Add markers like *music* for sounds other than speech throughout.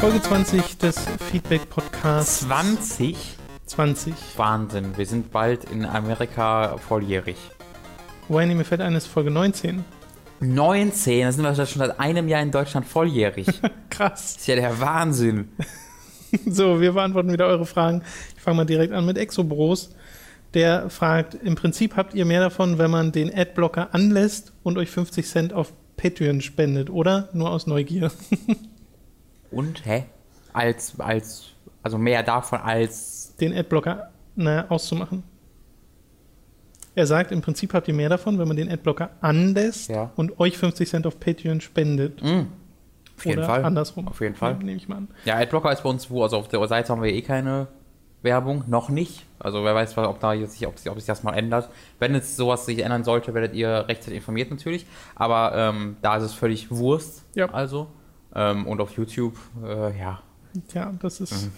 Folge 20 des Feedback-Podcasts. 20? 20. Wahnsinn, wir sind bald in Amerika volljährig. Wobei, nee, mir fällt ein, es ist Folge 19. 19, da sind wir schon seit einem Jahr in Deutschland volljährig. Das *laughs* Krass. ist ja der Wahnsinn. *laughs* So, wir beantworten wieder eure Fragen. Ich fange mal direkt an mit Exobros. Der fragt, im Prinzip habt ihr mehr davon, wenn man den Adblocker anlässt und euch 50 Cent auf Patreon spendet, oder? Nur aus Neugier. *laughs* Und, hä? Als, als, also mehr davon als. Den Adblocker na, auszumachen. Er sagt, im Prinzip habt ihr mehr davon, wenn man den Adblocker anlässt Ja. und euch 50 Cent auf Patreon spendet. Mh, auf jeden Oder Fall. andersrum. Auf jeden Fall. Nehme ich mal an. Ja, Adblocker ist bei uns wo, also auf der Seite haben wir eh keine Werbung, noch nicht. Also wer weiß, ob da jetzt sich, ob, sich- ob sich das mal ändert. Wenn jetzt sowas sich ändern sollte, werdet ihr rechtzeitig informiert natürlich. Aber ähm, da ist es völlig Wurst. Ja. Also. Ähm, und auf YouTube, äh, ja. Ja, das ist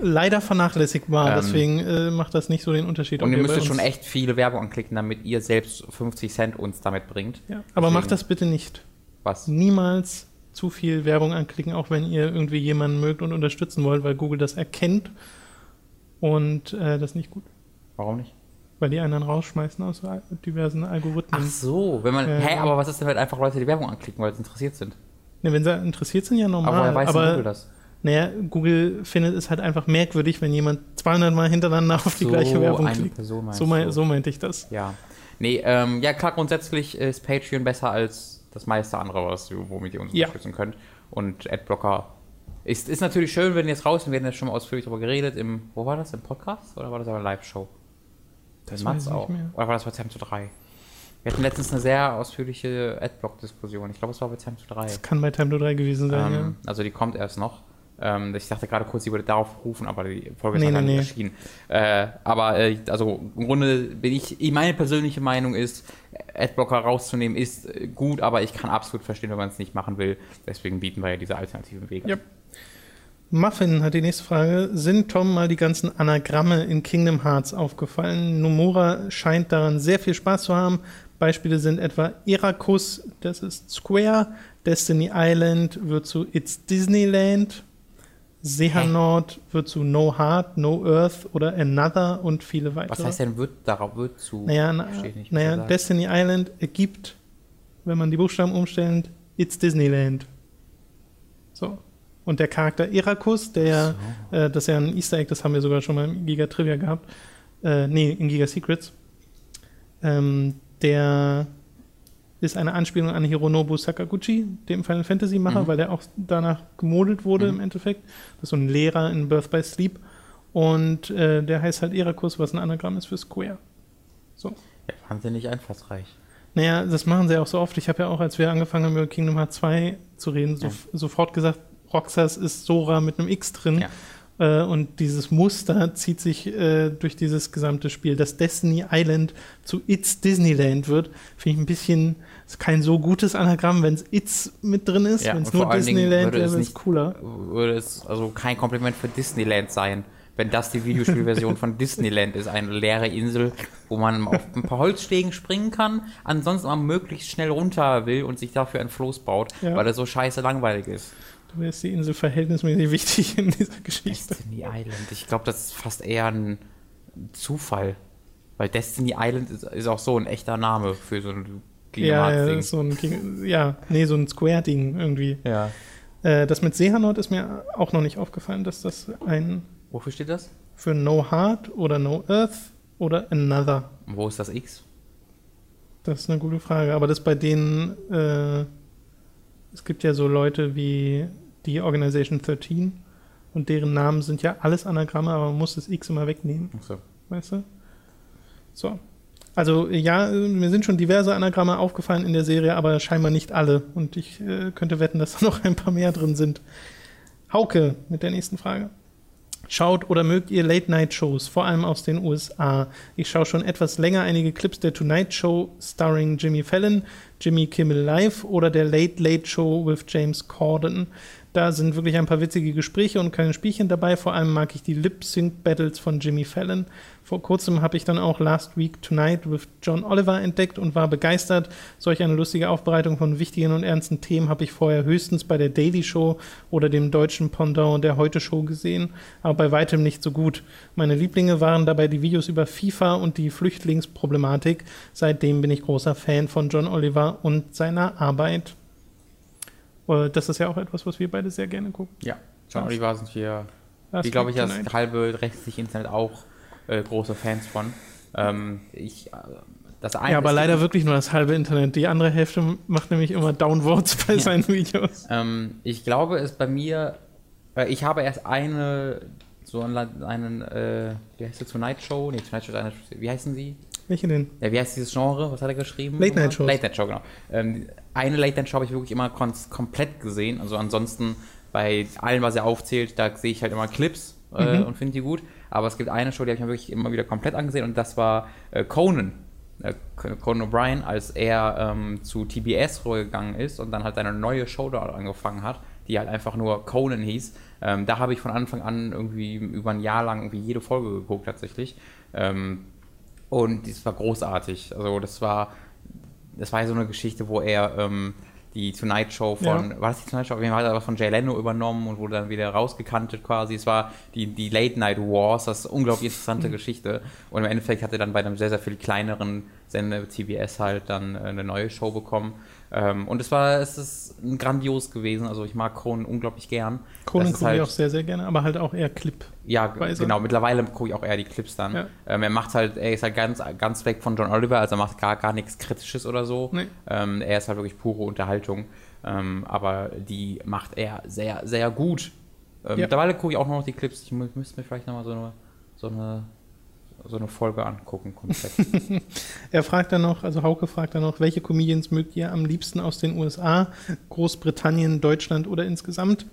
Leider vernachlässigbar, Ähm, deswegen äh, macht das nicht so den Unterschied. Und ihr müsst schon echt viele Werbung anklicken, damit ihr selbst 50 Cent uns damit bringt. Ja, aber Deswegen- macht das bitte nicht. Was? Niemals zu viel Werbung anklicken, auch wenn ihr irgendwie jemanden mögt und unterstützen wollt, weil Google das erkennt und äh, das ist nicht gut. Warum nicht? Weil die einen dann rausschmeißen aus diversen Algorithmen. Ach so, wenn man. Ja, hä, ja. aber was ist denn, wenn einfach Leute die Werbung anklicken, weil sie interessiert sind? Ne, wenn sie interessiert sind, ja normal. aber woher weiß aber Google das? Naja, Google findet es halt einfach merkwürdig, wenn jemand 200 Mal hintereinander auf die So, gleiche Werbung klickt. Person So, mein, so meinte ich das. Ja. Nee, ähm, ja klar, grundsätzlich ist Patreon besser als das meiste andere, was, womit ihr uns Ja. unterstützen könnt. Und Adblocker ist, ist natürlich schön, wenn ihr jetzt raus sind. Wir hatten ja schon mal ausführlich darüber geredet. Im, wo war das? Im Podcast? Oder war das aber eine Live-Show? Das Mats ich nicht auch. mehr. Oder war das bei Time to 3? Wir hatten letztens eine sehr ausführliche Adblock-Diskussion. Ich glaube, es war bei Time to 3. Das kann bei Time to 3 gewesen sein, Ähm, also die kommt erst noch. Ähm, ich dachte gerade kurz, sie würde darauf rufen, aber die Folge Nee, ist noch nee, nicht nee. erschienen. Äh, aber äh, also im Grunde bin ich, meine persönliche Meinung ist, Adblocker rauszunehmen ist äh, gut, aber ich kann absolut verstehen, wenn man es nicht machen will. Deswegen bieten wir ja diese alternativen Wege. Ja. Muffin hat die nächste Frage. Sind Tom mal die ganzen Anagramme in Kingdom Hearts aufgefallen? Nomura scheint daran sehr viel Spaß zu haben. Beispiele sind etwa Erakus, das ist Square, Destiny Island wird zu It's Disneyland, Sehanort wird zu No Heart, No Earth oder Another und viele weitere. Was heißt denn wird darauf wird zu? Naja, na, nicht, naja. Destiny Island ergibt, wenn man die Buchstaben umstellt, It's Disneyland. So. Und der Charakter Erakus, der, äh, das ist ja ein Easter Egg, das haben wir sogar schon mal im Giga Trivia gehabt. Äh, nee, in Giga Secrets. Ähm, der ist eine Anspielung an Hironobu Sakaguchi, dem Final Fantasy Macher, Mhm. weil der auch danach gemodelt wurde im Endeffekt. Das ist so ein Lehrer in Birth by Sleep. Und äh, der heißt halt Erakus, was ein Anagramm ist für Square. So. Ja, wahnsinnig einfallsreich. Naja, das machen sie auch so oft. Ich habe ja auch, als wir angefangen haben, über Kingdom Hearts 2 zu reden, so, Ja. sofort gesagt, Roxas ist Sora mit einem X drin. Ja. Äh, und dieses Muster zieht sich äh, durch dieses gesamte Spiel. Dass Destiny Island zu It's Disneyland wird, finde ich ein bisschen, ist kein so gutes Anagramm, wenn es It's mit drin ist. Ja, wenn es nur Disneyland wäre, wäre es cooler. Würde es also kein Kompliment für Disneyland sein, wenn das die Videospielversion von Disneyland ist. Eine leere Insel, wo man auf ein paar Holzstegen springen kann, ansonsten man möglichst schnell runter will und sich dafür ein Floß baut, Ja. weil er so scheiße langweilig ist. Da ist die Insel verhältnismäßig wichtig in dieser Geschichte. Destiny Island. Ich glaube, das ist fast eher ein Zufall. Weil Destiny Island ist, ist auch so ein echter Name für so ein Kingdom Ja, Hearts ja, Ding. so ein, King- ja, nee, so ein Square-Ding irgendwie. ja. Äh, das mit Sehanort ist mir auch noch nicht aufgefallen, dass das ein Wofür steht das? für No Heart oder No Earth oder Another. Und Wo ist das X? Das ist eine gute Frage. Aber das bei denen, äh, es gibt ja so Leute wie die Organisation 13 und deren Namen sind ja alles Anagramme, aber man muss das X immer wegnehmen, Achso. weißt du? So. Also ja, mir sind schon diverse Anagramme aufgefallen in der Serie, aber scheinbar nicht alle. Und ich äh, könnte wetten, dass da noch ein paar mehr drin sind. Hauke mit der nächsten Frage. Schaut oder mögt ihr Late-Night-Shows, vor allem aus den USA? Ich schaue schon etwas länger einige Clips der Tonight Show starring Jimmy Fallon, Jimmy Kimmel Live oder der Late Late Show with James Corden. Da sind wirklich ein paar witzige Gespräche und kleine Spielchen dabei. Vor allem mag ich die Lip-Sync-Battles von Jimmy Fallon. Vor kurzem habe ich dann auch Last Week Tonight with John Oliver entdeckt und war begeistert. Solch eine lustige Aufbereitung von wichtigen und ernsten Themen habe ich vorher höchstens bei der Daily Show oder dem deutschen Pendant der Heute Show gesehen, aber bei weitem nicht so gut. Meine Lieblinge waren dabei die Videos über FIFA und die Flüchtlingsproblematik. Seitdem bin ich großer Fan von John Oliver und seiner Arbeit. Äh, Das ist ja auch etwas, was wir beide sehr gerne gucken. Ja, John? Oliver sind wir, wie glaube ich, das halbe restliche Internet auch äh, große Fans von. Ähm, ich, äh, das eine Ja, aber leider wirklich nur das halbe Internet. Die andere Hälfte macht nämlich immer Downvotes bei Ja. seinen Videos. Ähm, ich glaube, es bei mir, äh, ich habe erst eine, so einen, einen äh, wie heißt die Tonight Show? Nee, Tonight Show ist eine, wie heißen sie? Welche denn? Ja, wie heißt dieses Genre? Was hat er geschrieben? Late Night Shows. Late Night Show, genau. Ähm, eine Late Night Show habe ich wirklich immer komplett gesehen. Also ansonsten bei allem, was er aufzählt, da sehe ich halt immer Clips äh, Mhm. und finde die gut. Aber es gibt eine Show, die habe ich mir wirklich immer wieder komplett angesehen und das war äh, Conan. Äh, Conan O'Brien, als er ähm, zu TBS rübergegangen ist und dann halt seine neue Show dort angefangen hat, die halt einfach nur Conan hieß. Ähm, da habe ich von Anfang an irgendwie über ein Jahr lang irgendwie jede Folge geguckt tatsächlich. Ähm, und das war großartig. Also das war, das war ja so eine Geschichte, wo er ähm, die Tonight Show von, Ja. war das die Tonight Show? Auf jeden Fall hat er was von Jay Leno übernommen und wurde dann wieder rausgekantet quasi. Es war die, die Late Night Wars, das ist eine unglaublich interessante Geschichte. Und im Endeffekt hat er dann bei einem sehr, sehr viel kleineren Sender, TBS halt, dann äh, eine neue Show bekommen. Ähm, und es war, es ist grandios gewesen. Also ich mag Conan unglaublich gern. Conan gucke halt- ich auch sehr, sehr gerne, aber halt auch eher Clip. ja, Weise. genau. Mittlerweile gucke ich auch eher die Clips dann. Ja. Ähm, er macht halt, er ist halt ganz, ganz weg von John Oliver, also er macht gar, gar nichts Kritisches oder so. Nee. Ähm, er ist halt wirklich pure Unterhaltung. Ähm, aber die macht er sehr, sehr gut. Ähm, Ja. Mittlerweile gucke ich auch noch die Clips. Ich mü- müsste mir vielleicht nochmal so eine, so eine so eine Folge angucken, komplett. *laughs* Er fragt dann noch, also Hauke fragt dann noch, welche Comedians mögt ihr am liebsten aus den USA, Großbritannien, Deutschland oder insgesamt?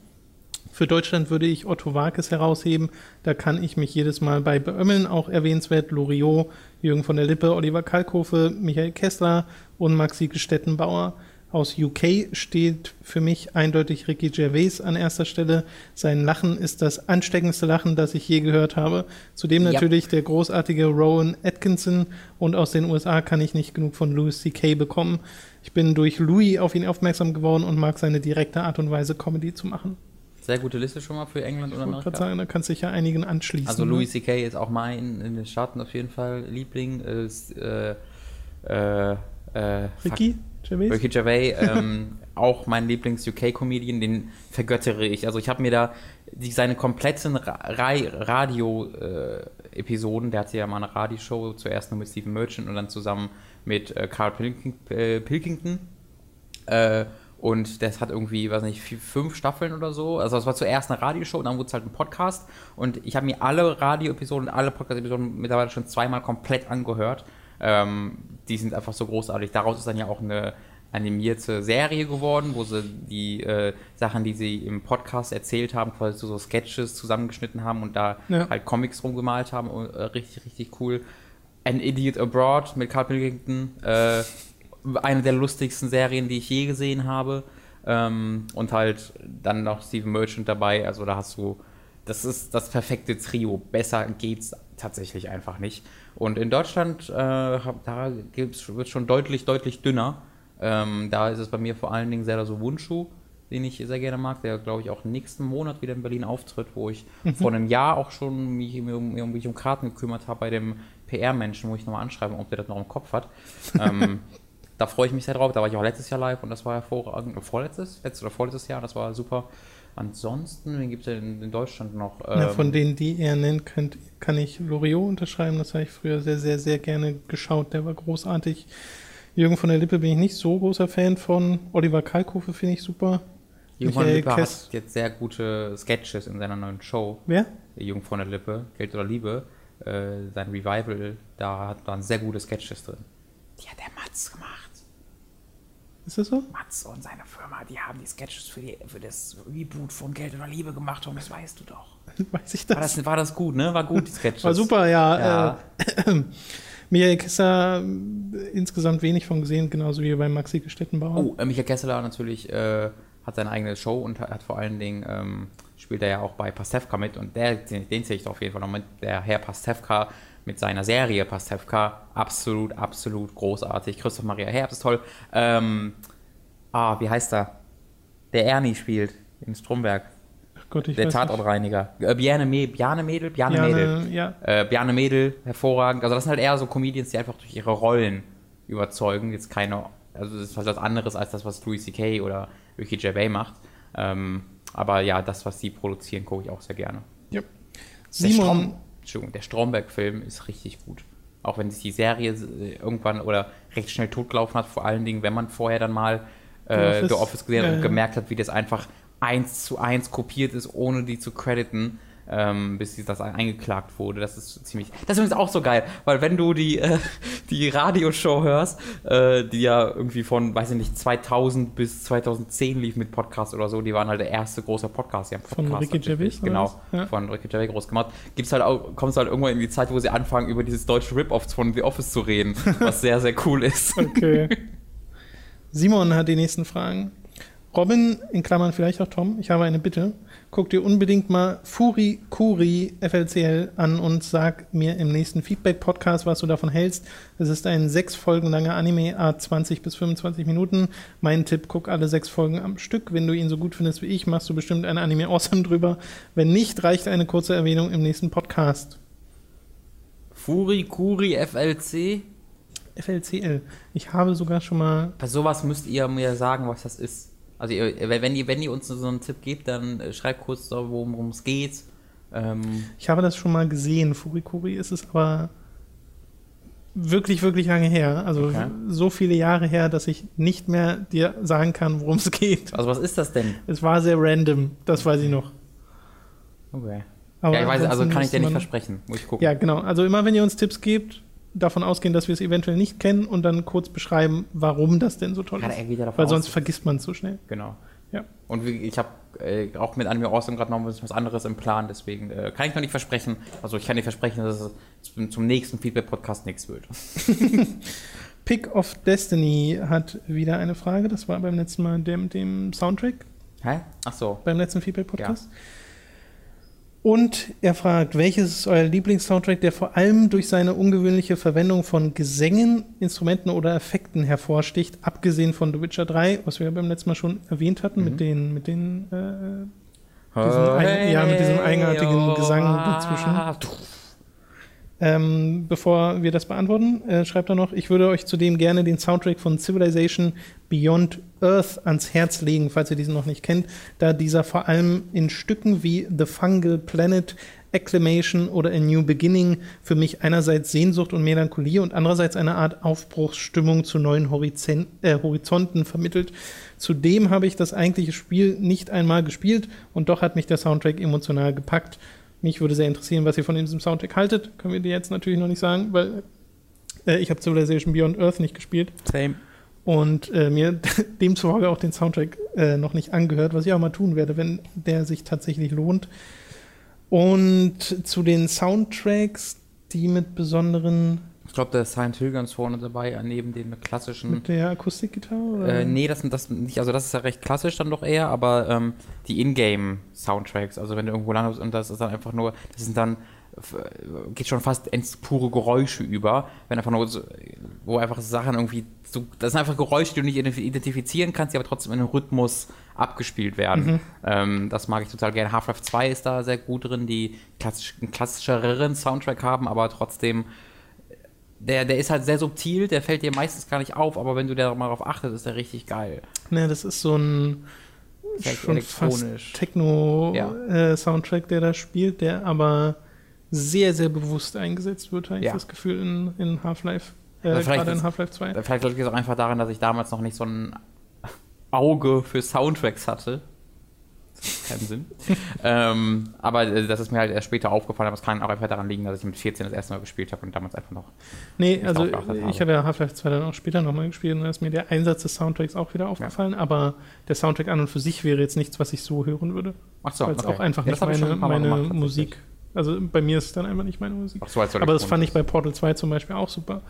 Für Deutschland würde ich Otto Warkes herausheben. Da kann ich mich jedes Mal bei beömmeln. Auch erwähnenswert Loriot, Jürgen von der Lippe, Oliver Kalkofe, Michael Kessler und Maxi Gestettenbauer. Aus UK steht für mich eindeutig Ricky Gervais an erster Stelle. Sein Lachen ist das ansteckendste Lachen, das ich je gehört habe. Zudem Ja. natürlich der großartige Rowan Atkinson und aus den USA kann ich nicht genug von Louis C.K. bekommen. Ich bin durch Louis auf ihn aufmerksam geworden und mag seine direkte Art und Weise, Comedy zu machen. Sehr gute Liste schon mal für England Ich gerade Amerika. sagen, da kannst du dich ja einigen anschließen. Also ne? Louis C.K. ist auch mein in den Staaten auf jeden Fall Liebling. Ist, äh, äh, äh, fuck. Gervais? Ricky Gervais, ähm, *laughs* auch mein Lieblings-UK-Comedian, den vergöttere ich. Also ich habe mir da die, seine kompletten Ra Radio-Episoden, der hatte ja mal eine Radioshow, zuerst nur mit Stephen Merchant und dann zusammen mit äh, Carl Pilking, äh, Pilkington. Äh, und das hat irgendwie, weiß nicht, vier, fünf Staffeln oder so. Also es war zuerst eine Radioshow und dann wurde es halt ein Podcast. Und ich habe mir alle Radio-Episoden, alle Podcast-Episoden mittlerweile schon zweimal komplett angehört. Ähm, die sind einfach so großartig. Daraus ist dann ja auch eine animierte Serie geworden, wo sie die äh, Sachen, die sie im Podcast erzählt haben, quasi so Sketches zusammengeschnitten haben und da Ja. halt Comics rumgemalt haben. Und, äh, richtig, richtig cool. An Idiot Abroad mit Carl Pilkington. Äh, eine der lustigsten Serien, die ich je gesehen habe. Ähm, und halt dann noch Steven Merchant dabei. Also da hast du, das ist das perfekte Trio. Besser geht's tatsächlich einfach nicht. Und in Deutschland, äh, da wird schon deutlich, deutlich dünner. Ähm, da ist es bei mir vor allen Dingen sehr so Wunschuh, den ich sehr gerne mag, der glaube ich auch nächsten Monat wieder in Berlin auftritt, wo ich vor einem Jahr auch schon mich, um, mich um Karten gekümmert habe bei dem PR-Menschen, wo ich nochmal anschreibe, ob der das noch im Kopf hat. ähm, *laughs* da freue ich mich sehr drauf. Da war ich auch letztes Jahr live und das war hervorragend. Vorletztes? Letztes oder vorletztes Jahr, das war super. Ansonsten, wen gibt es denn in Deutschland noch? ja, Ähm, von denen, die er nennt, könnt, kann ich Loriot unterschreiben. Das habe ich früher sehr, sehr, sehr gerne geschaut. Der war großartig. Jürgen von der Lippe bin ich nicht so großer Fan von. Oliver Kalkofe finde ich super. Jürgen von der Lippe Kess- hat jetzt sehr gute Sketches in seiner neuen Show. Wer? Jung von der Lippe, Geld oder Liebe, äh, sein Revival, da hat waren sehr gute Sketches drin. Die hat der Matz gemacht. Ist das so? Matze und seine Firma, die haben die Sketches für, die, für das Reboot von Geld oder Liebe gemacht, Tom, das weißt du doch. *laughs* Weiß ich War das? das, war das gut, ne? War gut, die Sketches. War super, ja. Ja. Äh, *clears throat* Michael Kisser äh, insgesamt wenig von gesehen, genauso wie bei Maxi Gestettenbauer. Oh, äh, Michael Kessler natürlich äh, hat seine eigene Show und hat, vor allen Dingen, ähm, spielt er ja auch bei Pastewka mit und der, den, den sehe ich auf jeden Fall noch mit. Der Herr Pastewka mit seiner Serie Pastewka, absolut, absolut großartig. Christoph Maria Herbst ist toll. Ähm, ah, wie heißt er? Der Ernie spielt in Stromberg. Gott, ich Der. Tatortreiniger. Äh, Bjarne, Me Bjarne Mädel? Bjarne Mädel. Bjarne, ja. Äh, Bjarne Mädel, hervorragend. Also das sind halt eher so Comedians, die einfach durch ihre Rollen überzeugen. Jetzt keine, also das ist halt was anderes als das, was Louis C.K. oder Ricky Gervais macht. Ähm, aber ja, das, was sie produzieren, gucke ich auch sehr gerne. Ja. Simon, Entschuldigung, der Stromberg-Film ist richtig gut. Auch wenn sich die Serie äh, irgendwann oder recht schnell totgelaufen hat, vor allen Dingen, wenn man vorher dann mal äh, The Office, gesehen hat und gemerkt hat, wie das einfach eins zu eins kopiert ist, ohne die zu crediten, ähm, bis das eingeklagt wurde. Das ist ziemlich. Das ist übrigens auch so geil, weil wenn du die, äh, die Radioshow hörst, äh, die ja irgendwie von, weiß ich nicht, 2000 bis 2010 lief mit Podcast oder so, die waren halt der erste große Podcast. Die haben Von Podcast Ricky tatsächlich, Gervais, Genau? Ja. von Ricky Gervais groß gemacht. Gibt's halt auch, kommst halt irgendwann in die Zeit, wo sie anfangen, über dieses deutsche Rip-Offs von The Office zu reden, *laughs* was sehr, sehr cool ist. okay. *laughs* Simon hat die nächsten Fragen. Robin, in Klammern vielleicht auch Tom, ich habe eine Bitte. Guck dir unbedingt mal Furi Kuri FLCL an und sag mir im nächsten Feedback-Podcast, was du davon hältst. Es ist ein sechs Folgen langer Anime, a 20 bis 25 Minuten. Mein Tipp, guck alle sechs Folgen am Stück. Wenn du ihn so gut findest wie ich, machst du bestimmt ein Anime Awesome drüber. Wenn nicht, reicht eine kurze Erwähnung im nächsten Podcast. Furi Kuri FLC. FLCL. Ich habe sogar schon mal Bei sowas müsst ihr mir sagen, was das ist. Also ihr, wenn, ihr, wenn ihr uns so einen Tipp gebt, dann äh, schreibt kurz, da, worum es geht. Ähm, Ich habe das schon mal gesehen. Furikuri ist es aber wirklich, wirklich lange her. Also Okay. so viele Jahre her, dass ich nicht mehr dir sagen kann, worum es geht. also was ist das denn? Es war sehr random, das weiß ich noch. Okay. Aber ja, ich weiß, also kann ich dir nicht versprechen. Muss ich gucken. Ja, genau. Also immer, wenn ihr uns Tipps gebt, davon ausgehen, dass wir es eventuell nicht kennen und dann kurz beschreiben, warum das denn so toll Kann ist. Weil sonst vergisst man es so schnell. Genau. Ja. Und ich habe äh, auch mit Anime Awesome gerade noch ein bisschen was anderes im Plan, deswegen äh, kann ich noch nicht versprechen. Also ich kann nicht versprechen, dass es zum, zum nächsten Feedback-Podcast nichts wird. *laughs* Pick of Destiny hat wieder eine Frage. Das war beim letzten Mal dem, dem Soundtrack. Hä? Ach so. beim letzten Feedback-Podcast. Und er fragt, welches ist euer Lieblingssoundtrack, der vor allem durch seine ungewöhnliche Verwendung von Gesängen, Instrumenten oder Effekten hervorsticht, abgesehen von The Witcher 3, was wir beim letzten Mal schon erwähnt hatten, mit den, mit den äh, ein- ja, mit diesem eigenartigen Gesang dazwischen. Ähm, bevor wir das beantworten, äh, schreibt er noch, ich würde euch zudem gerne den Soundtrack von Civilization Beyond Earth ans Herz legen, falls ihr diesen noch nicht kennt, da dieser vor allem in Stücken wie The Fungal Planet, Acclamation oder A New Beginning für mich einerseits Sehnsucht und Melancholie und andererseits eine Art Aufbruchsstimmung zu neuen Horizon äh, Horizonten vermittelt. Zudem habe ich das eigentliche Spiel nicht einmal gespielt und doch hat mich der Soundtrack emotional gepackt. Mich würde sehr interessieren, was ihr von diesem Soundtrack haltet. Können wir dir jetzt natürlich noch nicht sagen, weil äh, ich habe Civilization Beyond Earth nicht gespielt Same. Und äh, mir *laughs* demzufolge auch den Soundtrack äh, noch nicht angehört, was ich auch mal tun werde, wenn der sich tatsächlich lohnt. Und zu den Soundtracks, die mit besonderen, Ich glaube, da ist Silent Hill ganz vorne dabei, neben den klassischen. mit der Akustikgitarre? Oder? Äh, nee, das, das nicht, also das ist ja recht klassisch dann doch eher, aber ähm, die Ingame-Soundtracks, also wenn du irgendwo lang bist und das ist dann einfach nur, das sind dann, geht schon fast ins pure Geräusche über, wenn einfach nur, so, wo einfach Sachen irgendwie, so, das sind einfach Geräusche, die du nicht identif- identifizieren kannst, die aber trotzdem in einem Rhythmus abgespielt werden. Ähm, das mag ich total gerne. Half-Life 2 ist da sehr gut drin, die klassisch, einen klassischeren Soundtrack haben, aber trotzdem der, der ist halt sehr subtil, der fällt dir meistens gar nicht auf, aber wenn du da mal drauf achtest, ist der richtig geil. Ne, das ist so ein schon fast. Techno-Soundtrack, Soundtrack, der da spielt, der aber sehr, sehr bewusst eingesetzt wird, habe ich Ja. das Gefühl, in, in Half-Life, äh, vielleicht gerade in Half-Life 2. Vielleicht liegt es auch einfach daran, dass ich damals noch nicht so ein Auge für Soundtracks hatte. keinen Sinn. *laughs* ähm, aber äh, das ist mir halt erst später aufgefallen, aber es kann auch einfach daran liegen, dass ich mit 14 das erste Mal gespielt habe und damals einfach noch. Nee, also habe. ich habe ja Half-Life 2 dann auch später nochmal gespielt und da ist mir der Einsatz des Soundtracks auch wieder aufgefallen, aber der Soundtrack an und für sich wäre jetzt nichts, was ich so hören würde. Ach so, weil es okay. auch einfach Ja, nicht meine, meine gemacht, Musik. Also bei mir ist es dann einfach nicht meine Musik. Ach so, als Aber das fand ich bei Portal 2 zum Beispiel auch super.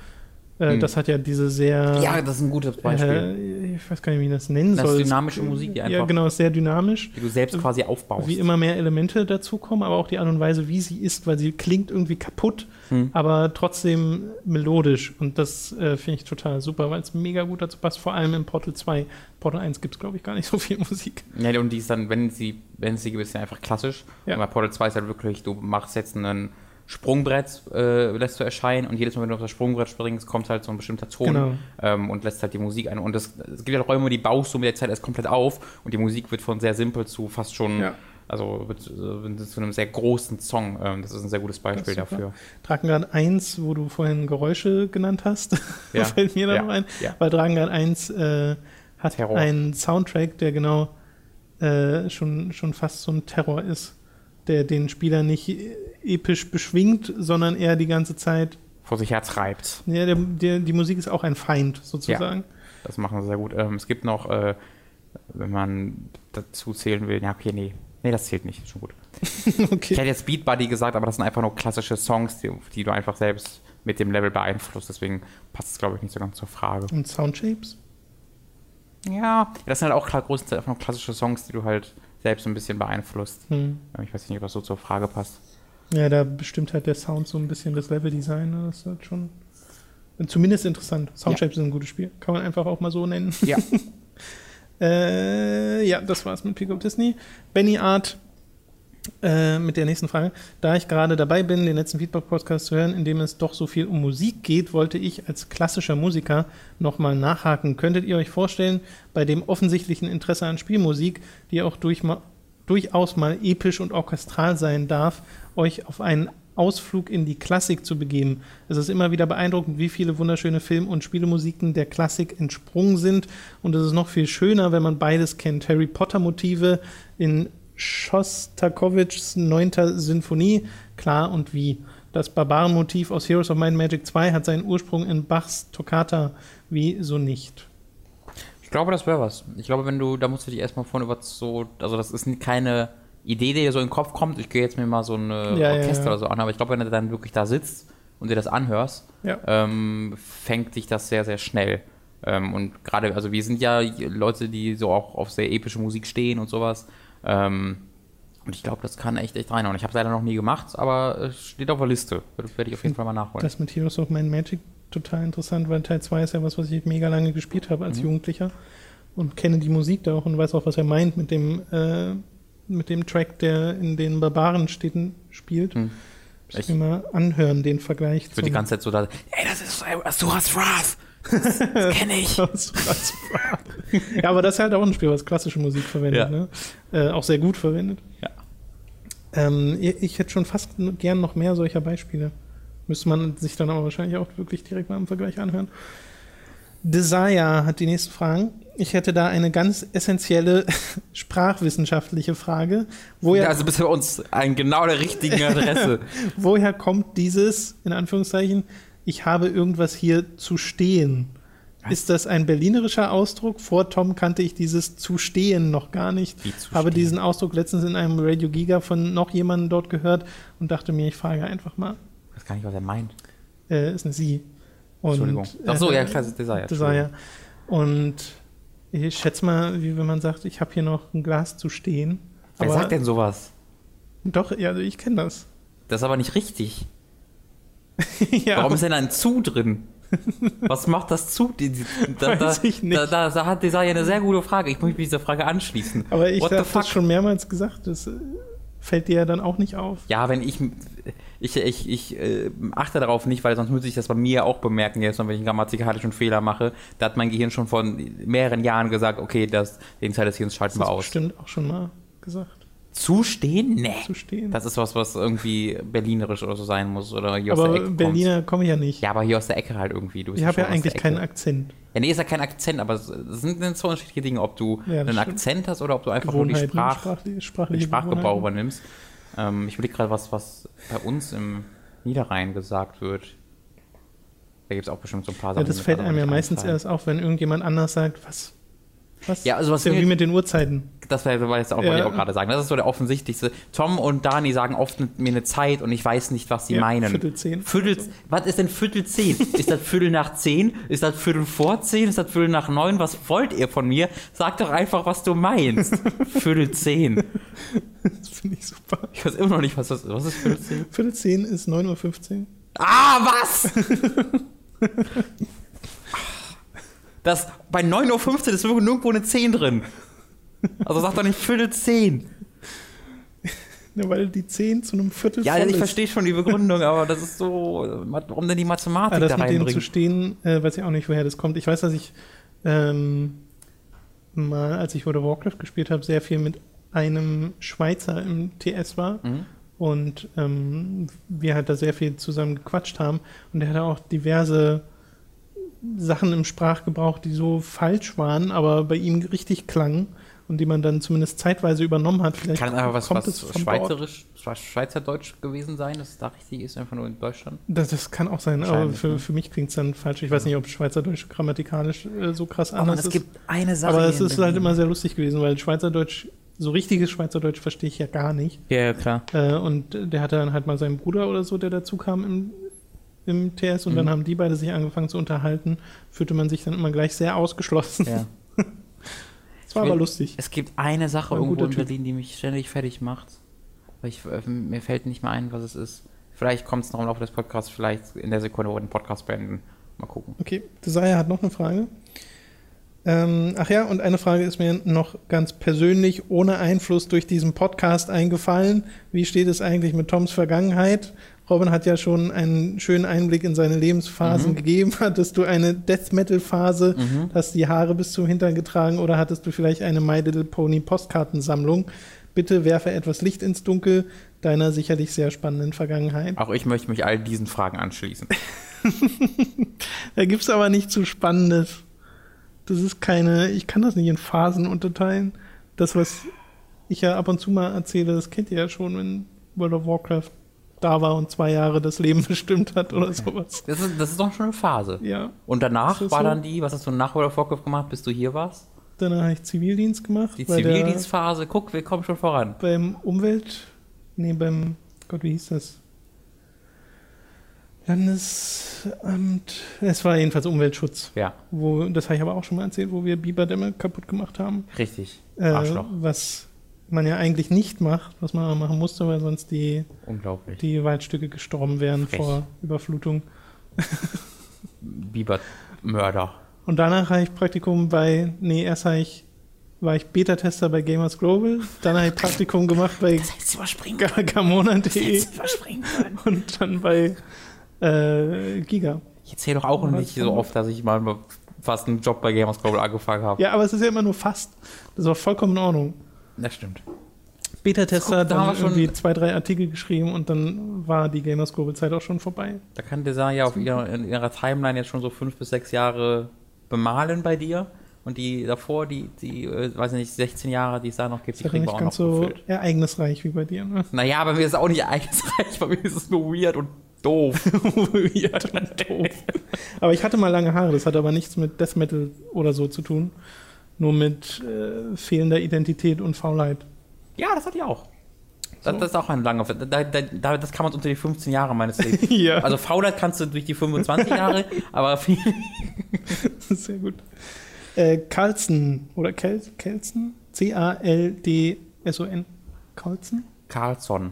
Äh, Hm. Das hat ja diese sehr. Ja, das ist ein gutes Beispiel. Äh, ich weiß gar nicht, wie ich das nennen Das ist soll. dynamische Musik, die Ja, einfach- genau, ist sehr dynamisch. die du selbst quasi aufbaust. Wie immer mehr Elemente dazukommen, aber auch die Art und Weise, wie sie ist, weil sie klingt irgendwie kaputt, Hm. aber trotzdem melodisch. Und das äh, finde ich total super, weil es mega gut dazu passt, vor allem in Portal 2. Portal 1 gibt es, glaube ich, gar nicht so viel *laughs* Musik. Ja, und die ist dann, wenn sie, wenn sie gibt, ist ja einfach klassisch. Ja. Und bei Portal 2 ist halt wirklich, du machst jetzt einen Sprungbrett, äh, lässt du erscheinen und jedes Mal, wenn du auf das Sprungbrett springst, kommt halt so ein bestimmter Ton Genau. ähm, und lässt halt die Musik ein. Und es, es gibt ja Räume, die baust du mit der Zeit erst komplett auf und die Musik wird von sehr simpel zu fast schon, Ja. also äh, zu einem sehr großen Song. Ähm, das ist ein sehr gutes Beispiel dafür. Drakengard 1, wo du vorhin Geräusche genannt hast, *laughs* Ja. fällt mir da Ja. noch ein. Ja. Weil Drakengard 1 äh, hat Terror. einen Soundtrack, der genau äh, schon, schon fast so ein Terror ist, der den Spieler nicht episch beschwingt, sondern eher die ganze Zeit. Vor sich her treibt. Ja, der, der, die Musik ist auch ein Feind, sozusagen. Das machen sie sehr gut. Ähm, es gibt noch, äh, wenn man dazu zählen will, ja, okay, nee. Nee, das zählt nicht, schon gut. *laughs* Ich okay. hätte jetzt Beat Buddy gesagt, aber das sind einfach nur klassische Songs, die, die du einfach selbst mit dem Level beeinflusst. Deswegen passt es, glaube ich, nicht so ganz zur Frage. Und Soundshapes? Ja, das sind halt auch klar, größtenteils einfach nur klassische Songs, die du halt selbst ein bisschen beeinflusst. Hm. Ich weiß nicht, ob das so zur Frage passt. Ja, da bestimmt halt der Sound so ein bisschen das Leveldesign. Ne? Das ist halt schon zumindest interessant. Soundshapes sind ein gutes Spiel. Kann man einfach auch mal so nennen. Ja. *laughs* Äh, ja, das war's mit Pick Up Disney. Benny Art äh, mit der nächsten Frage. Da ich gerade dabei bin, den letzten Feedback-Podcast zu hören, in dem es doch so viel um Musik geht, wollte ich als klassischer Musiker nochmal nachhaken. Könntet ihr euch vorstellen, bei dem offensichtlichen Interesse an Spielmusik, die auch durch ma durchaus mal episch und orchestral sein darf, euch auf einen Ausflug in die Klassik zu begeben. Es ist immer wieder beeindruckend, wie viele wunderschöne Film- und Spielemusiken der Klassik entsprungen sind. Und es ist noch viel schöner, wenn man beides kennt. Harry Potter-Motive in Schostakowitschs neunter Sinfonie, klar und wie. Das Barbarenmotiv aus Heroes of Might and Magic 2 hat seinen Ursprung in Bachs Toccata, wie so nicht. Ich glaube, das wäre was. Ich glaube, wenn du, da musst du dich erstmal von über so, also das ist keine Idee, die dir so in den Kopf kommt. Ich gehe jetzt mir mal so ein Ja, ja, Orchester ja. oder so an, aber ich glaube, wenn du dann wirklich da sitzt und dir das anhörst, Ja. ähm, fängt dich das sehr, sehr schnell. Ähm, und gerade, also wir sind ja Leute, die so auch auf sehr epische Musik stehen und sowas. Ähm, und ich glaube, das kann echt, echt reinhauen. Ich habe es leider noch nie gemacht, aber es steht auf der Liste. Das werde ich auf jeden Fall mal nachholen. Das mit Heroes of and Magic total interessant, weil Teil 2 ist ja was, was ich mega lange gespielt habe als Mhm. Jugendlicher und kenne die Musik da auch und weiß auch, was er meint mit dem, äh, mit dem Track, der in den Barbarenstädten spielt. Hm. Ich Ich- mir mal anhören, den Vergleich Ich wird die ganze Zeit so da, ey, das ist Asuras Wrath. Das, *laughs* das kenne ich. Ja, aber das ist halt auch ein Spiel, was klassische Musik verwendet, Ja. ne? Äh, auch sehr gut verwendet. Ja. Ähm, ich, hätte schon fast gern noch mehr solcher Beispiele. Müsste man sich dann aber wahrscheinlich auch wirklich direkt mal im Vergleich anhören. Desire hat die nächsten Fragen. Ich hätte da eine ganz essentielle *laughs* sprachwissenschaftliche Frage. Woher, Ja, also bist du bei uns an genau der richtigen Adresse. *laughs* woher kommt dieses, in Anführungszeichen, ich habe irgendwas hier zu stehen? Ist das ein berlinerischer Ausdruck? Vor Tom kannte ich dieses zu stehen noch gar nicht. Habe diesen Ausdruck letztens in einem Radio Giga von noch jemandem dort gehört und dachte mir, ich frage einfach mal. Ich weiß gar nicht, was er meint. Äh, ist eine Sie. Und, Entschuldigung. Ach so, äh, ja, klar, das ist Desire. Desire. Und ich schätze mal, wie wenn man sagt, ich habe hier noch ein Glas zu stehen. Wer Aber sagt denn sowas? Doch, ja, also ich kenne das. Das ist aber nicht richtig. *laughs* ja, Warum ist denn ein Zu drin? Was macht das Zu? Da, da, Weiß ich nicht. Da, da, da hat Desire eine sehr gute Frage. Ich muss mich dieser Frage anschließen. aber ich habe das schon mehrmals gesagt. Das äh, fällt dir ja dann auch nicht auf. Ja, wenn ich, ich, ich, ich äh, achte darauf nicht, weil sonst müsste ich das bei mir auch bemerken, jetzt, wenn ich einen grammatikalischen Fehler mache. Da hat mein Gehirn schon vor mehreren Jahren gesagt, okay, das, den Teil des Hirns schalten Das wir aus. bestimmt auch schon mal gesagt. Zustehen? Nee. zu stehen. Das ist was, was irgendwie berlinerisch oder so sein muss. Oder hier aus der aber Ecke Berliner komme ich ja nicht. Ja, aber hier aus der Ecke halt irgendwie. Ich habe ja eigentlich keinen. Akzent. Ja, nee, ist ja kein Akzent, aber es sind, sind so unterschiedliche Dinge, ob du Ja, das einen stimmt. Akzent hast oder ob du einfach nur die Sprach, sprachliche, den sprachliche Sprachgebrauch Gewohnheiten. übernimmst. Ähm, ich überlege gerade, was, was bei uns im Niederrhein gesagt wird. Da gibt es auch bestimmt so ein paar Ja, Sachen. das die mir fällt einem ja meistens erst auf, wenn irgendjemand anders sagt, was. Was? Ja, also was ist ja wie mit den Uhrzeiten. Das wäre war jetzt auch, Ja. wollte ich auch gerade sagen. Das ist so der offensichtlichste. Tom und Dani sagen oft mir eine Zeit und ich weiß nicht, was sie Ja, meinen. Viertel zehn. Viertel, was ist denn Viertel zehn? ist das Viertel nach zehn? Ist das Viertel vor zehn? Ist das Viertel nach neun? Was wollt ihr von mir? Sag doch einfach, was du meinst. Viertel zehn. Das finde ich super. Ich weiß immer noch nicht, was das ist. Was ist Viertel zehn? Viertel zehn ist 9.15 Uhr. Ah, was? *laughs* Das, bei 9.15 Uhr ist nirgendwo eine 10 drin. Also sag doch nicht Viertel 10. Ja, weil die 10 zu einem Viertel Ja, ich verstehe schon die Begründung, aber das ist so, warum denn die Mathematik Ah, das da mit dem zu stehen, äh, weiß ich auch nicht, woher das kommt. Ich weiß, dass ich ähm, mal, als ich World of Warcraft gespielt habe, sehr viel mit einem Schweizer im TS war Mhm. und ähm, wir halt da sehr viel zusammen gequatscht haben und der hatte auch diverse Sachen im Sprachgebrauch, die so falsch waren, aber bei ihm richtig klangen und die man dann zumindest zeitweise übernommen hat. Vielleicht Kann es einfach was, kommt was es dort. Schweizerisch, Schwe- Schweizerdeutsch gewesen sein, dass es da richtig ist, einfach nur in Deutschland? Das, das kann auch sein, aber für, ne? für mich klingt es dann falsch. Ich weiß nicht, ob Schweizerdeutsch grammatikalisch äh, so krass Aber anders es ist. gibt eine Sache. aber es ist halt immer sehr lustig gewesen, weil Schweizerdeutsch, so richtiges Schweizerdeutsch verstehe ich ja gar nicht. Ja, ja, klar. Äh, und der hatte dann halt mal seinen Bruder oder so, der dazu kam im, im TS und Mhm. dann haben die beide sich angefangen zu unterhalten. Fühlte man sich dann immer gleich sehr ausgeschlossen. Ja. *laughs* Das war Ich will- aber lustig. Es gibt eine Sache ein irgendwo in Typ. Berlin, die mich ständig fertig macht. Aber ich, äh, mir fällt nicht mehr ein, was es ist. Vielleicht kommt es noch im Laufe des Podcasts, vielleicht in der Sekunde, wo wir den Podcast beenden. Mal gucken. Okay, Desire hat noch eine Frage. Ähm, ach ja, und eine Frage ist mir noch ganz persönlich ohne Einfluss durch diesen Podcast eingefallen. Wie steht es eigentlich mit Toms Vergangenheit? Robin hat ja schon einen schönen Einblick in seine Lebensphasen Mhm. gegeben. Hattest du eine Death Metal Phase? Mhm. Hast die Haare bis zum Hintern getragen oder hattest du vielleicht eine My Little Pony Postkartensammlung? Bitte werfe etwas Licht ins Dunkel deiner sicherlich sehr spannenden Vergangenheit. Auch ich möchte mich all diesen Fragen anschließen. *laughs* Da gibt's aber nicht zu Spannendes. Das ist keine, ich kann das nicht in Phasen unterteilen. Das, was ich ja ab und zu mal erzähle, das kennt ihr ja schon, wenn World of Warcraft da war und zwei Jahre das Leben *laughs* bestimmt hat oder sowas. Das ist, das ist doch schon eine Phase. Ja. Und danach war so? dann die, was hast du nach of Warcraft gemacht, bis du hier warst? Dann habe ich Zivildienst gemacht. Die Zivildienstphase. Guck, wir kommen schon voran. beim Umwelt, nee, beim, Gott, wie hieß das? Landesamt, es war jedenfalls Umweltschutz. Ja, Wo, das habe ich aber auch schon mal erzählt, wo wir Biberdämme kaputt gemacht haben. richtig. Äh, Arschloch. was man ja eigentlich nicht macht, was man aber machen musste, weil sonst die, Unglaublich. die Waldstücke gestorben wären Frech. vor Überflutung. Bibermörder. Und danach habe ich Praktikum bei, nee, erst habe ich, war ich Beta-Tester bei Gamers Global, dann habe ich Praktikum gemacht bei Gamona.de und dann bei äh, Giga. Ich erzähle doch auch nicht so oft, dass ich mal fast einen Job bei Gamers Global angefangen habe. Ja, aber es ist ja immer nur fast. Das war vollkommen in Ordnung. Das stimmt. Beta-Tester hat da haben dann wir schon- irgendwie zwei, drei Artikel geschrieben und dann war die Gamers Global Zeit auch schon vorbei. Da kann Desire auf ihrer, in ihrer Timeline jetzt schon so fünf bis sechs Jahre bemalen bei dir. Und die davor, die, die, äh, weiß ich nicht, 16 Jahre, die es da noch gibt, die ja kriegen wir nicht auch ganz noch so gefüllt. ereignisreich wie bei dir, ne? Naja, bei mir ist es auch nicht *laughs* eigenreich, bei mir ist es nur weird und doof. *laughs* Weird und doof. Aber ich hatte mal lange Haare, das hat aber nichts mit Death Metal oder so zu tun. Nur mit äh, fehlender Identität und Faulheit. ja, das hatte ich auch. Das, So. das ist auch ein langer, da, da, das kann man unter die 15 Jahre meines *laughs* Lebens. ja, Also Faulheit kannst du durch die 25 Jahre, *laughs* aber viel, *laughs* sehr gut. Äh, Carlson oder Kel Kelson? C-A-L-D-S-O-N. Carlson? Carlson.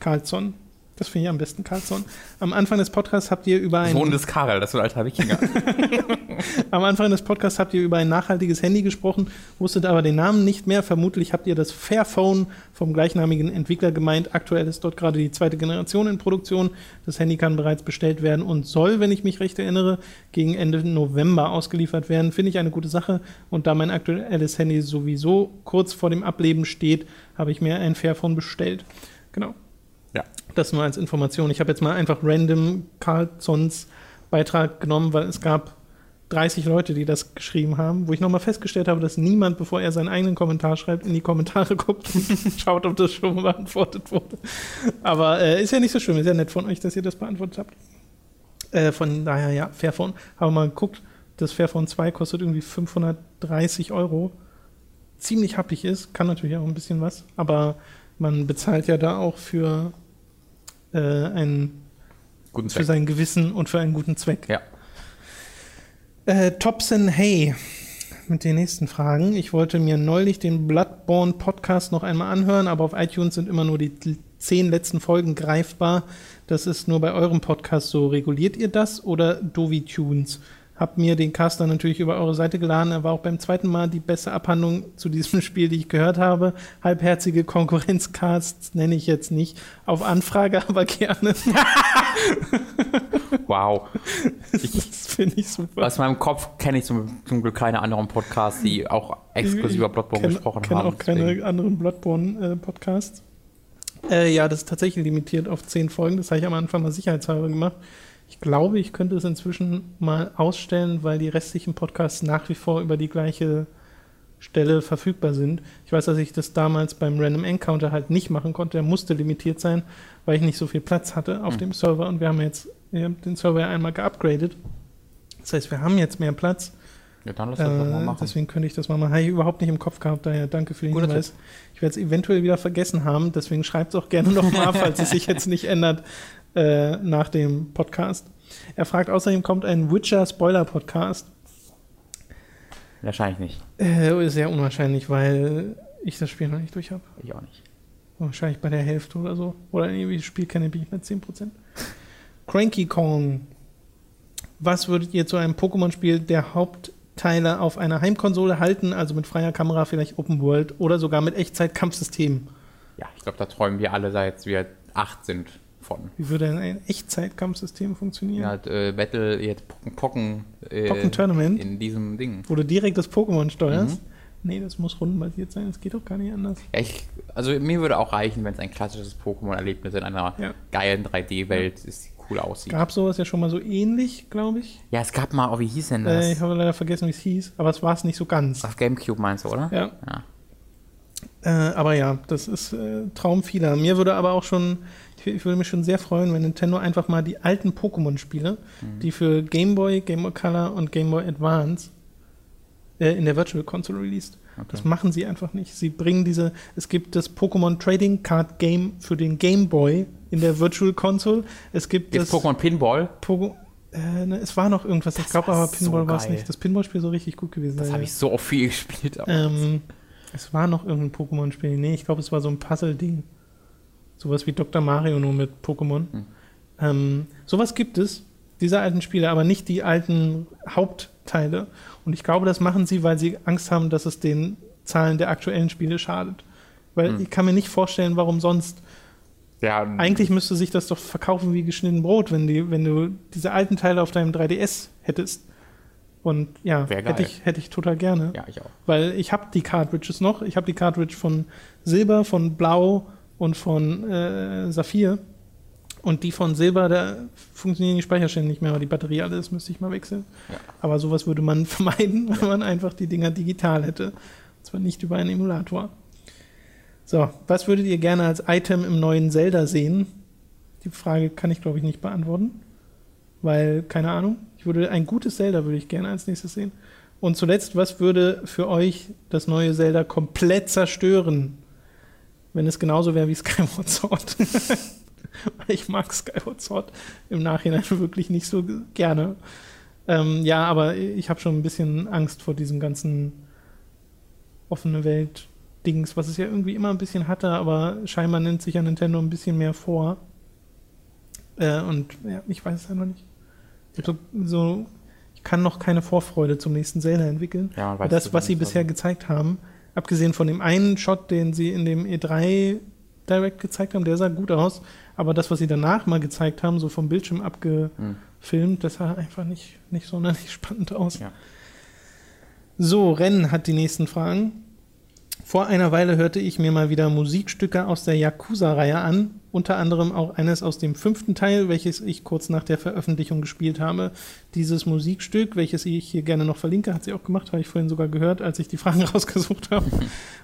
Carlson. Das finde ich am besten, Carlson. Am Anfang des Podcasts habt ihr über ein. Sohn des Karel, das ist ein alter Wikinger. *laughs* Am Anfang des Podcasts habt ihr über ein nachhaltiges Handy gesprochen, wusstet aber den Namen nicht mehr. Vermutlich habt ihr das Fairphone vom gleichnamigen Entwickler gemeint. Aktuell ist dort gerade die zweite Generation in Produktion. Das Handy kann bereits bestellt werden und soll, wenn ich mich recht erinnere, gegen Ende November ausgeliefert werden. Finde ich eine gute Sache. Und da mein aktuelles Handy sowieso kurz vor dem Ableben steht, habe ich mir ein Fairphone bestellt. Genau. Ja. Das nur als Information. Ich habe jetzt mal einfach random Carlsons Beitrag genommen, weil es gab 30 Leute, die das geschrieben haben, wo ich nochmal festgestellt habe, dass niemand, bevor er seinen eigenen Kommentar schreibt, in die Kommentare guckt und *laughs* schaut, ob das schon beantwortet wurde. Aber äh, ist ja nicht so schlimm, ist ja nett von euch, dass ihr das beantwortet habt. Äh, von daher, ja, Fairphone. Haben wir mal geguckt, das Fairphone 2 kostet irgendwie 530 Euro. Ziemlich happig ist, kann natürlich auch ein bisschen was, aber man bezahlt ja da auch für äh, einen Guten für Zweck. sein Gewissen und für einen guten Zweck. Ja. Äh, Thompson Hey mit den nächsten Fragen. Ich wollte mir neulich den Bloodborne Podcast noch einmal anhören, aber auf iTunes sind immer nur die zehn letzten Folgen greifbar. Das ist nur bei eurem Podcast so. Reguliert ihr das oder DoviTunes? Hab mir den Cast dann natürlich über eure Seite geladen. Er war auch beim zweiten Mal die beste Abhandlung zu diesem *laughs* Spiel, die ich gehört habe. Halbherzige Konkurrenzcasts nenne ich jetzt nicht. Auf Anfrage *laughs* aber gerne. *laughs* Wow. das finde ich super. Aus meinem Kopf kenne ich zum, zum Glück keine anderen Podcasts, die auch exklusiv über Bloodborne kenn- gesprochen kenn haben. auch keine anderen Bloodborne-Podcasts. Äh, ja, das ist tatsächlich limitiert auf zehn Folgen. Das habe ich am Anfang mal sicherheitshalber gemacht. Ich glaube, ich könnte es inzwischen mal ausstellen, weil die restlichen Podcasts nach wie vor über die gleiche Stelle verfügbar sind. Ich weiß, dass ich das damals beim Random Encounter halt nicht machen konnte. Der musste limitiert sein, weil ich nicht so viel Platz hatte auf Hm. dem Server. Und wir haben jetzt wir haben den Server ja einmal geupgradet. Das heißt, wir haben jetzt mehr Platz. Ja, dann lass das doch mal Äh, machen. deswegen könnte ich das mal machen. Habe ich überhaupt nicht im Kopf gehabt, daher danke für den Guter Hinweis. Ich werde es eventuell wieder vergessen haben, deswegen schreibt es auch gerne nochmal, *laughs* falls es sich jetzt nicht ändert äh, nach dem Podcast. Er fragt außerdem, kommt ein Witcher-Spoiler-Podcast? Wahrscheinlich nicht. Äh, sehr unwahrscheinlich, weil ich das Spiel noch nicht durch habe. Ich auch nicht. Wahrscheinlich bei der Hälfte oder so. Oder irgendwie das Spiel kenne, ich bei 10%. Cranky Kong. Was würdet ihr zu einem Pokémon-Spiel der Hauptteile auf einer Heimkonsole halten, also mit freier Kamera, vielleicht Open World oder sogar mit Echtzeit-Kampfsystemen? Ja, ich glaube, da träumen wir alle, seit wir acht sind von. Wie würde denn ein Echtzeit-Kampfsystem funktionieren? Ja, äh, Battle, jetzt Pocken, Pocken, äh, Pocken-Tournament? in diesem Ding. Wo du direkt das Pokémon steuerst? Mhm. Nee, das muss rundenbasiert sein, das geht doch gar nicht anders. Ja, ich, also mir würde auch reichen, wenn es ein klassisches Pokémon-Erlebnis in einer Ja. geilen 3D-Welt ist, die cool aussieht. Gab sowas ja schon mal so ähnlich, glaube ich. Ja, es gab mal, oh, wie hieß denn das? Äh, ich habe leider vergessen, wie es hieß, aber es war es nicht so ganz. Auf Gamecube meinst du, oder? Ja. ja. Äh, aber ja, das ist äh, Traum vieler. Mir würde aber auch schon, ich, ich würde mich schon sehr freuen, wenn Nintendo einfach mal die alten Pokémon-Spiele, Mhm. die für Game Boy, Game Boy Color und Game Boy Advance äh, in der Virtual Console released. Okay. Das machen sie einfach nicht. Sie bringen diese, es gibt das Pokémon Trading Card Game für den Game Boy in der Virtual Console. Es gibt Jetzt das Pokémon Pinball, Pogo äh, ne, es war noch irgendwas, ich Das glaube war aber so Pinball war es nicht. Das Pinball-Spiel soll richtig gut gewesen das habe ich so oft viel gespielt. aber- Ähm, es war noch irgendein Pokémon-Spiel. Nee, ich glaube, es war so ein Puzzle-Ding. Sowas wie Dr. Mario nur mit Pokémon. Hm. Ähm, sowas gibt es, diese alten Spiele, aber nicht die alten Hauptteile. Und ich glaube, das machen sie, weil sie Angst haben, dass es den Zahlen der aktuellen Spiele schadet. Weil Hm. ich kann mir nicht vorstellen, warum sonst. ja, Eigentlich müsste sich das doch verkaufen wie geschnitten Brot, wenn, die, wenn du diese alten Teile auf deinem 3DS hättest. Und ja, hätte ich, hätte ich total gerne. ja, ich auch. Weil ich habe die Cartridges noch. Ich habe die Cartridge von Silber, von Blau und von äh, Saphir. Und die von Silber, da funktionieren die Speicherstände nicht mehr, aber die Batterie alles müsste ich mal wechseln. Ja. Aber sowas würde man *laughs* vermeiden, wenn man einfach die Dinger digital hätte. Und zwar nicht über einen Emulator. So, was würdet ihr gerne als Item im neuen Zelda sehen? Die Frage kann ich, glaube ich, nicht beantworten. Weil, keine Ahnung. Ich würde ein gutes Zelda würde ich gerne als nächstes sehen. Und zuletzt, was würde für euch das neue Zelda komplett zerstören? Wenn es genauso wäre wie Skyward Sword. *laughs* Ich mag Skyward Sword im Nachhinein wirklich nicht so ge- gerne. Ähm, ja, aber ich habe schon ein bisschen Angst vor diesem ganzen offene Welt-Dings, was es ja irgendwie immer ein bisschen hatte, aber scheinbar nimmt sich ja Nintendo ein bisschen mehr vor. Äh, und ja, ich weiß es ja noch nicht. Ich, so, so, ich kann noch keine Vorfreude zum nächsten Zelda entwickeln. Ja, Weil das, was sie bisher gezeigt haben, abgesehen von dem einen Shot, den sie in dem E3 Direct gezeigt haben, der sah gut aus. Aber das, was sie danach mal gezeigt haben, so vom Bildschirm abgefilmt, das sah einfach nicht, nicht sonderlich *laughs* spannend aus. Ja. So, Rennen hat die nächsten Fragen. Vor einer Weile hörte ich mir mal wieder Musikstücke aus der Yakuza-Reihe an, unter anderem auch eines aus dem fünften Teil, welches ich kurz nach der Veröffentlichung gespielt habe. Dieses Musikstück, welches ich hier gerne noch verlinke, hat sie auch gemacht, habe ich vorhin sogar gehört, als ich die Fragen *laughs* rausgesucht habe,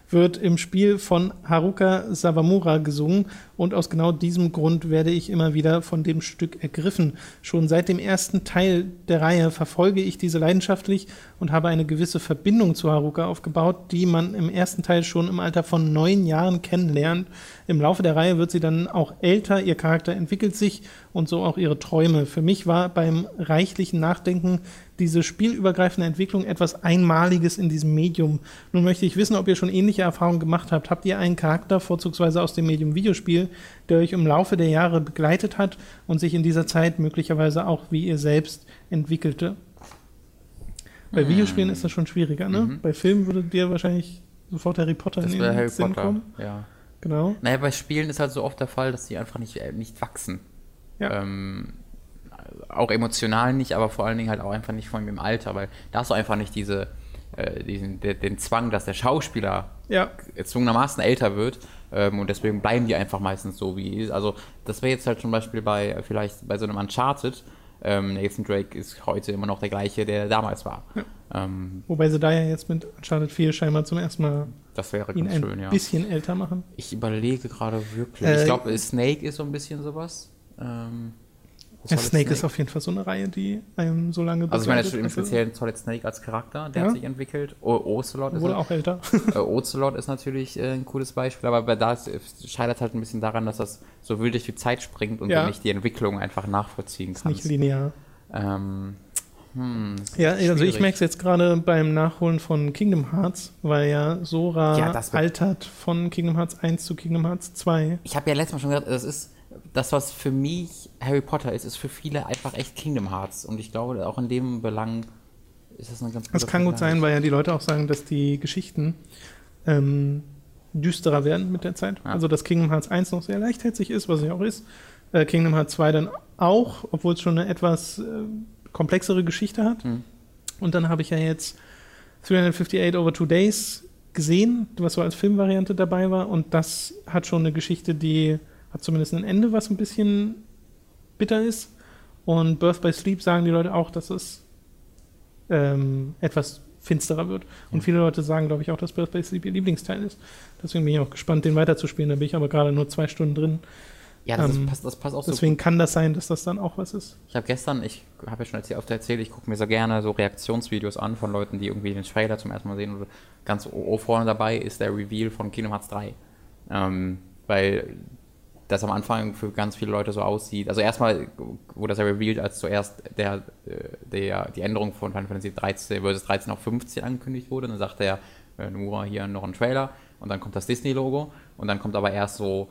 wird im Spiel von Haruka Sawamura gesungen und aus genau diesem Grund werde ich immer wieder von dem Stück ergriffen. Schon seit dem ersten Teil der Reihe verfolge ich diese leidenschaftlich und habe eine gewisse Verbindung zu Haruka aufgebaut, die man im ersten Teil schon im Alter von neun Jahren kennenlernt. Im Laufe der Reihe wird sie dann auch älter, ihr Charakter entwickelt sich und so auch ihre Träume. Für mich war beim reichlichen Nachdenken diese spielübergreifende Entwicklung etwas Einmaliges in diesem Medium. Nun möchte ich wissen, ob ihr schon ähnliche Erfahrungen gemacht habt. Habt ihr einen Charakter, vorzugsweise aus dem Medium Videospiel, der euch im Laufe der Jahre begleitet hat und sich in dieser Zeit möglicherweise auch wie ihr selbst entwickelte? Bei Hm. Videospielen ist das schon schwieriger, ne? Mhm. Bei Filmen würde dir wahrscheinlich sofort Harry Potter Das in den Harry Sinn Potter. kommen. Ja. Genau. Naja, bei Spielen ist halt so oft der Fall, dass die einfach nicht, äh, nicht wachsen. Ja. Ähm, auch emotional nicht, aber vor allen Dingen halt auch einfach nicht von dem Alter, weil da hast du einfach nicht diese, äh, diesen, de, den Zwang, dass der Schauspieler Ja. gezwungenermaßen älter wird ähm, und deswegen bleiben die einfach meistens so wie also das wäre jetzt halt zum Beispiel bei vielleicht bei so einem Uncharted ähm, Nathan Drake ist heute immer noch der gleiche der damals war. Ähm, Wobei sie da ja jetzt mit Uncharted 4 scheinbar zum ersten Mal das wäre ihn ganz ein schön ja. bisschen älter machen. ich überlege gerade wirklich. Äh, ich glaube Snake ist so ein bisschen sowas. Ähm, Ja, Solid Snake ist auf jeden Fall so eine Reihe, die einem so lange also ich meine jetzt im speziellen Solid Snake als Charakter der Ja. hat sich entwickelt o Ocelot ist Wurde auch älter. Äh, Ocelot ist natürlich äh, ein cooles Beispiel, aber da ist- scheitert halt ein bisschen daran, dass das so wild durch die Zeit springt und Ja. du nicht die Entwicklung einfach nachvollziehen Nicht kannst. linear. Ähm, hm, Ja, also ich merke es jetzt gerade beim Nachholen von Kingdom Hearts, weil ja Sora Ja, altert von Kingdom Hearts 1 zu Kingdom Hearts 2. Ich habe ja letztes Mal schon gesagt, das ist das, was für mich Harry Potter ist, ist für viele einfach echt Kingdom Hearts. Und ich glaube, auch in dem Belang ist das eine ganz Das gute kann gut sein, weil ja die Leute auch sagen, dass die Geschichten ähm, düsterer werden mit der Zeit. Ja. Also dass Kingdom Hearts 1 noch sehr leichtherzig ist, was es ja auch ist. Äh, Kingdom Hearts 2 dann auch, obwohl es schon eine etwas äh, komplexere Geschichte hat. Hm. Und dann habe ich ja jetzt 358 over two days gesehen, was so als Filmvariante dabei war. Und das hat schon eine Geschichte, die hat zumindest ein Ende, was ein bisschen bitter ist. Und Birth by Sleep sagen die Leute auch, dass es ähm, etwas finsterer wird. Und viele Leute sagen, glaube ich, auch, dass Birth by Sleep ihr Lieblingsteil ist. Deswegen bin ich auch gespannt, den weiterzuspielen. Da bin ich aber gerade nur zwei Stunden drin. Ja, das, ähm, ist, passt, das passt auch so Deswegen kann das sein, dass das dann auch was ist. Ich habe gestern, ich habe ja schon erzählt, oft erzählt, ich gucke mir so gerne so Reaktionsvideos an von Leuten, die irgendwie den Trailer zum ersten Mal sehen. Und ganz o- vorne dabei ist der Reveal von Kingdom Hearts 3. Ähm, weil das am Anfang für ganz viele Leute so aussieht. Also erstmal wurde das ja revealed, als zuerst der, äh, der, die Änderung von Final Fantasy 13 versus 13 auf 15 angekündigt wurde. Dann sagte er, äh, Nomura hier noch ein Trailer und dann kommt das Disney-Logo und dann kommt aber erst so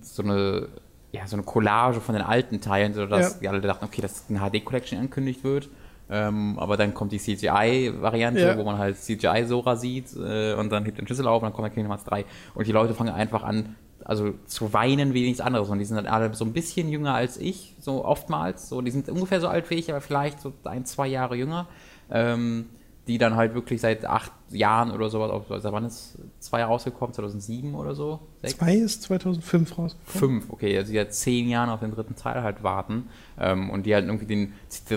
so eine, ja, so eine Collage von den alten Teilen, sodass Ja. die alle dachten, okay, dass eine HD-Collection angekündigt wird. Ähm, aber dann kommt die CGI-Variante, Ja. wo man halt CGI-Sora sieht äh, und dann hebt den Schlüssel auf und dann kommt der Kingdom Hearts 3. Und die Leute fangen einfach an, also zu weinen wie nichts anderes. Und die sind dann alle so ein bisschen jünger als ich, so oftmals. So, die sind ungefähr so alt wie ich, aber vielleicht so ein, zwei Jahre jünger. Ähm, die dann halt wirklich seit acht Jahren oder sowas, also wann ist zwei rausgekommen? 2007 oder so? Sechs? Zwei ist 2005 rausgekommen. Fünf, okay, also die seit zehn Jahren auf den dritten Teil halt warten ähm, und die halt irgendwie den,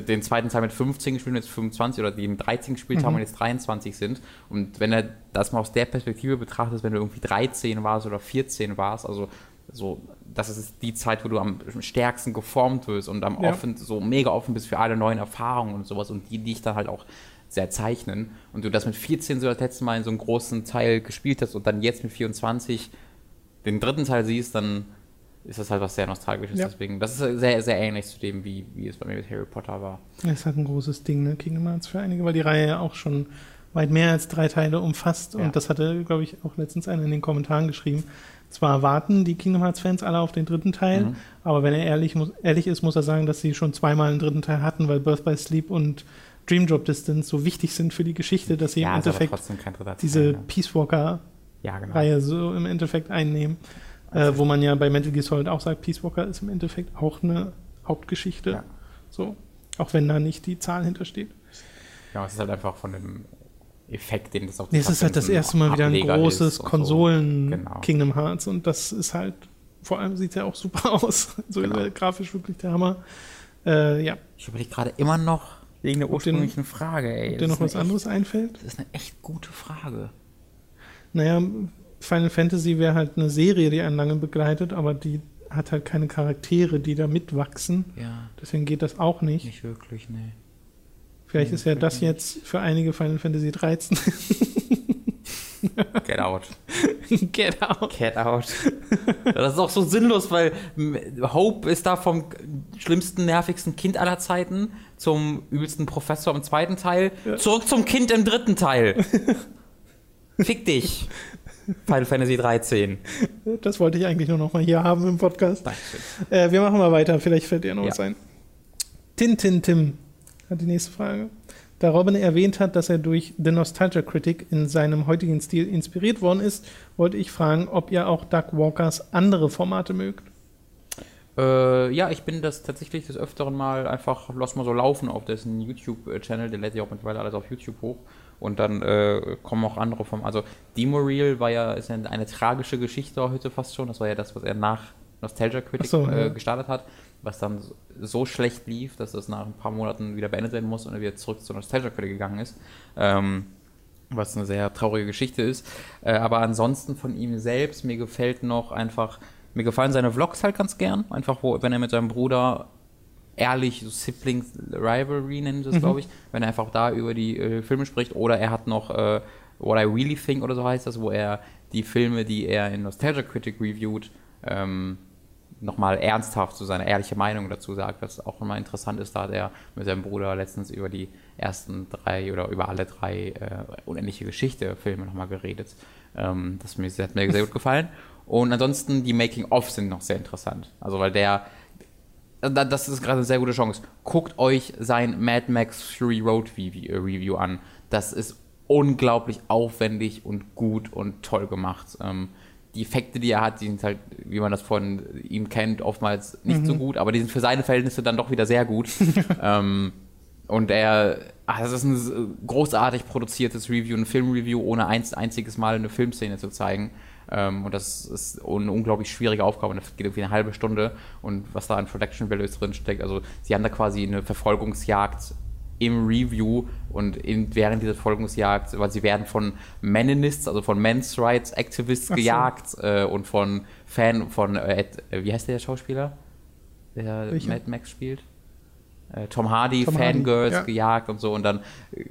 den zweiten Teil mit 15 gespielt und jetzt 25 oder die mit 13 gespielt haben und jetzt 23 sind. Und wenn er das mal aus der Perspektive betrachtet, wenn du irgendwie 13 warst oder 14 warst, also so, das ist die Zeit, wo du am stärksten geformt wirst und am Ja. offen, so mega offen bist für alle neuen Erfahrungen und sowas und die dich dann halt auch sehr zeichnen und du das mit 14 so das letzte Mal in so einem großen Teil gespielt hast und dann jetzt mit 24 den dritten Teil siehst, dann ist das halt was sehr Nostalgisches. Ja. Deswegen, das ist sehr, sehr ähnlich zu dem, wie, wie es bei mir mit Harry Potter war. Das ist halt ein großes Ding, ne? Kingdom Hearts für einige, weil die Reihe ja auch schon weit mehr als drei Teile umfasst. Ja. Und das hatte, glaube ich, auch letztens einer in den Kommentaren geschrieben, Zwar warten die Kingdom Hearts-Fans alle auf den dritten Teil, Mhm. aber wenn er ehrlich, muss, ehrlich ist, muss er sagen, dass sie schon zweimal einen dritten Teil hatten, weil Birth by Sleep und Dream Drop Distance so wichtig sind für die Geschichte, dass sie im ja, ist aber Endeffekt diese ne? Peace Walker Ja, genau. Reihe so im Endeffekt einnehmen. Äh, wo man ja bei Metal Gear Solid auch sagt, Peace Walker ist im Endeffekt auch eine Hauptgeschichte. Ja. So. Auch wenn da nicht die Zahl hintersteht. Ja, es ist halt einfach von dem Effekt, den das auch Nee, es ist halt das erste Mal wieder ein Ableger großes und so. Konsolen Genau. Kingdom Hearts und das ist halt, vor allem sieht es ja auch super *laughs* aus. So Genau. grafisch wirklich der Hammer. Äh, ja, Ich überlege gerade immer noch wegen der ursprünglichen Frage, ey. ob dir noch ist was eine anderes einfällt? Echt, das ist eine echt gute Frage. Naja, Final Fantasy wäre halt eine Serie, die einen lange begleitet, aber die hat halt keine Charaktere, die da mitwachsen. Ja, Deswegen geht das auch nicht. nicht wirklich, nee. Vielleicht Nee, ist ja das jetzt für einige Final Fantasy 13. Get out. *laughs* Get out. Get out. Das ist auch so sinnlos, weil Hope ist da vom schlimmsten, nervigsten Kind aller Zeiten zum übelsten Professor im zweiten Teil, zurück zum Kind im dritten Teil. *laughs* Fick dich. Final Fantasy 13. Das wollte ich eigentlich nur noch mal hier haben im Podcast. Äh, wir machen mal weiter, vielleicht fällt dir noch Ja. was ein. Tintin Tim hat die nächste Frage. Da Robin erwähnt hat, dass er durch The Nostalgia Critic in seinem heutigen Stil inspiriert worden ist, wollte ich fragen, ob ihr auch Doug Walkers andere Formate mögt. Äh, ja, ich bin das tatsächlich des Öfteren mal einfach, lass mal so laufen auf dessen YouTube-Channel, der lädt ja auch mittlerweile alles auf YouTube hoch. Und dann äh, kommen auch andere vom, also Demo Reel war ja, ist ja eine tragische Geschichte heute fast schon. Das war ja das, was er nach Nostalgia Critic so, äh, ja. gestartet hat, was dann so- so schlecht lief, dass das nach ein paar Monaten wieder beendet werden muss und er wieder zurück zu Nostalgia Critic gegangen ist. Ähm, was eine sehr traurige Geschichte ist. Äh, aber ansonsten von ihm selbst, mir gefällt noch einfach, mir gefallen seine Vlogs halt ganz gern. Einfach, wo, wenn er mit seinem Bruder ehrlich, so Siblings Rivalry nennen sie es, Mhm. glaube ich, wenn er einfach da über die äh, Filme spricht. Oder er hat noch äh, What I Really Think oder so heißt das, wo er die Filme, die er in Nostalgia Critic reviewt, ähm, nochmal ernsthaft so seine ehrliche Meinung dazu sagt, was auch immer interessant ist, da hat er mit seinem Bruder letztens über die ersten drei oder über alle drei äh, unendliche Geschichte Filme nochmal geredet. Ähm, das mir, hat mir sehr gut gefallen. Und ansonsten die Making-of sind noch sehr interessant. Also weil der, da- das ist gerade eine sehr gute Chance. Guckt euch sein Mad Max Fury Road Review, äh, an. Das ist unglaublich aufwendig und gut und toll gemacht. Ähm, die Effekte, die er hat, die sind halt, wie man das von ihm kennt, oftmals nicht so gut, aber die sind für seine Verhältnisse dann doch wieder sehr gut. *laughs* ähm, und er, ach, das ist ein großartig produziertes Review, ein Filmreview, ohne ein einziges Mal eine Filmszene zu zeigen. Ähm, und das ist eine unglaublich schwierige Aufgabe. Und das geht irgendwie eine halbe Stunde. Und was da an Production Values drin steckt, also sie haben da quasi eine Verfolgungsjagd im Review und in, während dieser Verfolgungsjagd, weil sie werden von Meninists, also von Men's Rights Activists so. gejagt äh, und von Fan von, äh, äh, wie heißt der Schauspieler, der Welcher? Mad Max spielt? Äh, Tom Hardy, Tom Hardy, Fangirls ja. gejagt und so und dann äh,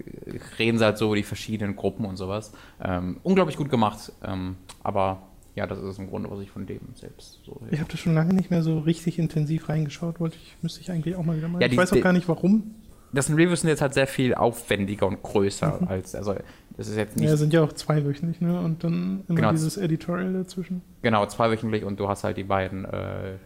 reden sie halt so über die verschiedenen Gruppen und sowas. Ähm, unglaublich gut gemacht, ähm, aber ja, das ist im Grunde, was ich von dem selbst so Ich habe da schon lange nicht mehr so richtig intensiv reingeschaut, wollte ich, müsste ich eigentlich auch mal wieder machen. Ja, ich weiß auch gar nicht warum. Das sind Reviews sind jetzt halt sehr viel aufwendiger und größer *laughs* als, also das ist jetzt nicht Ja, sind ja auch zweiwöchentlich, ne? Und dann immer Genau. dieses Editorial dazwischen. Genau, zweiwöchentlich und du hast halt die beiden, äh,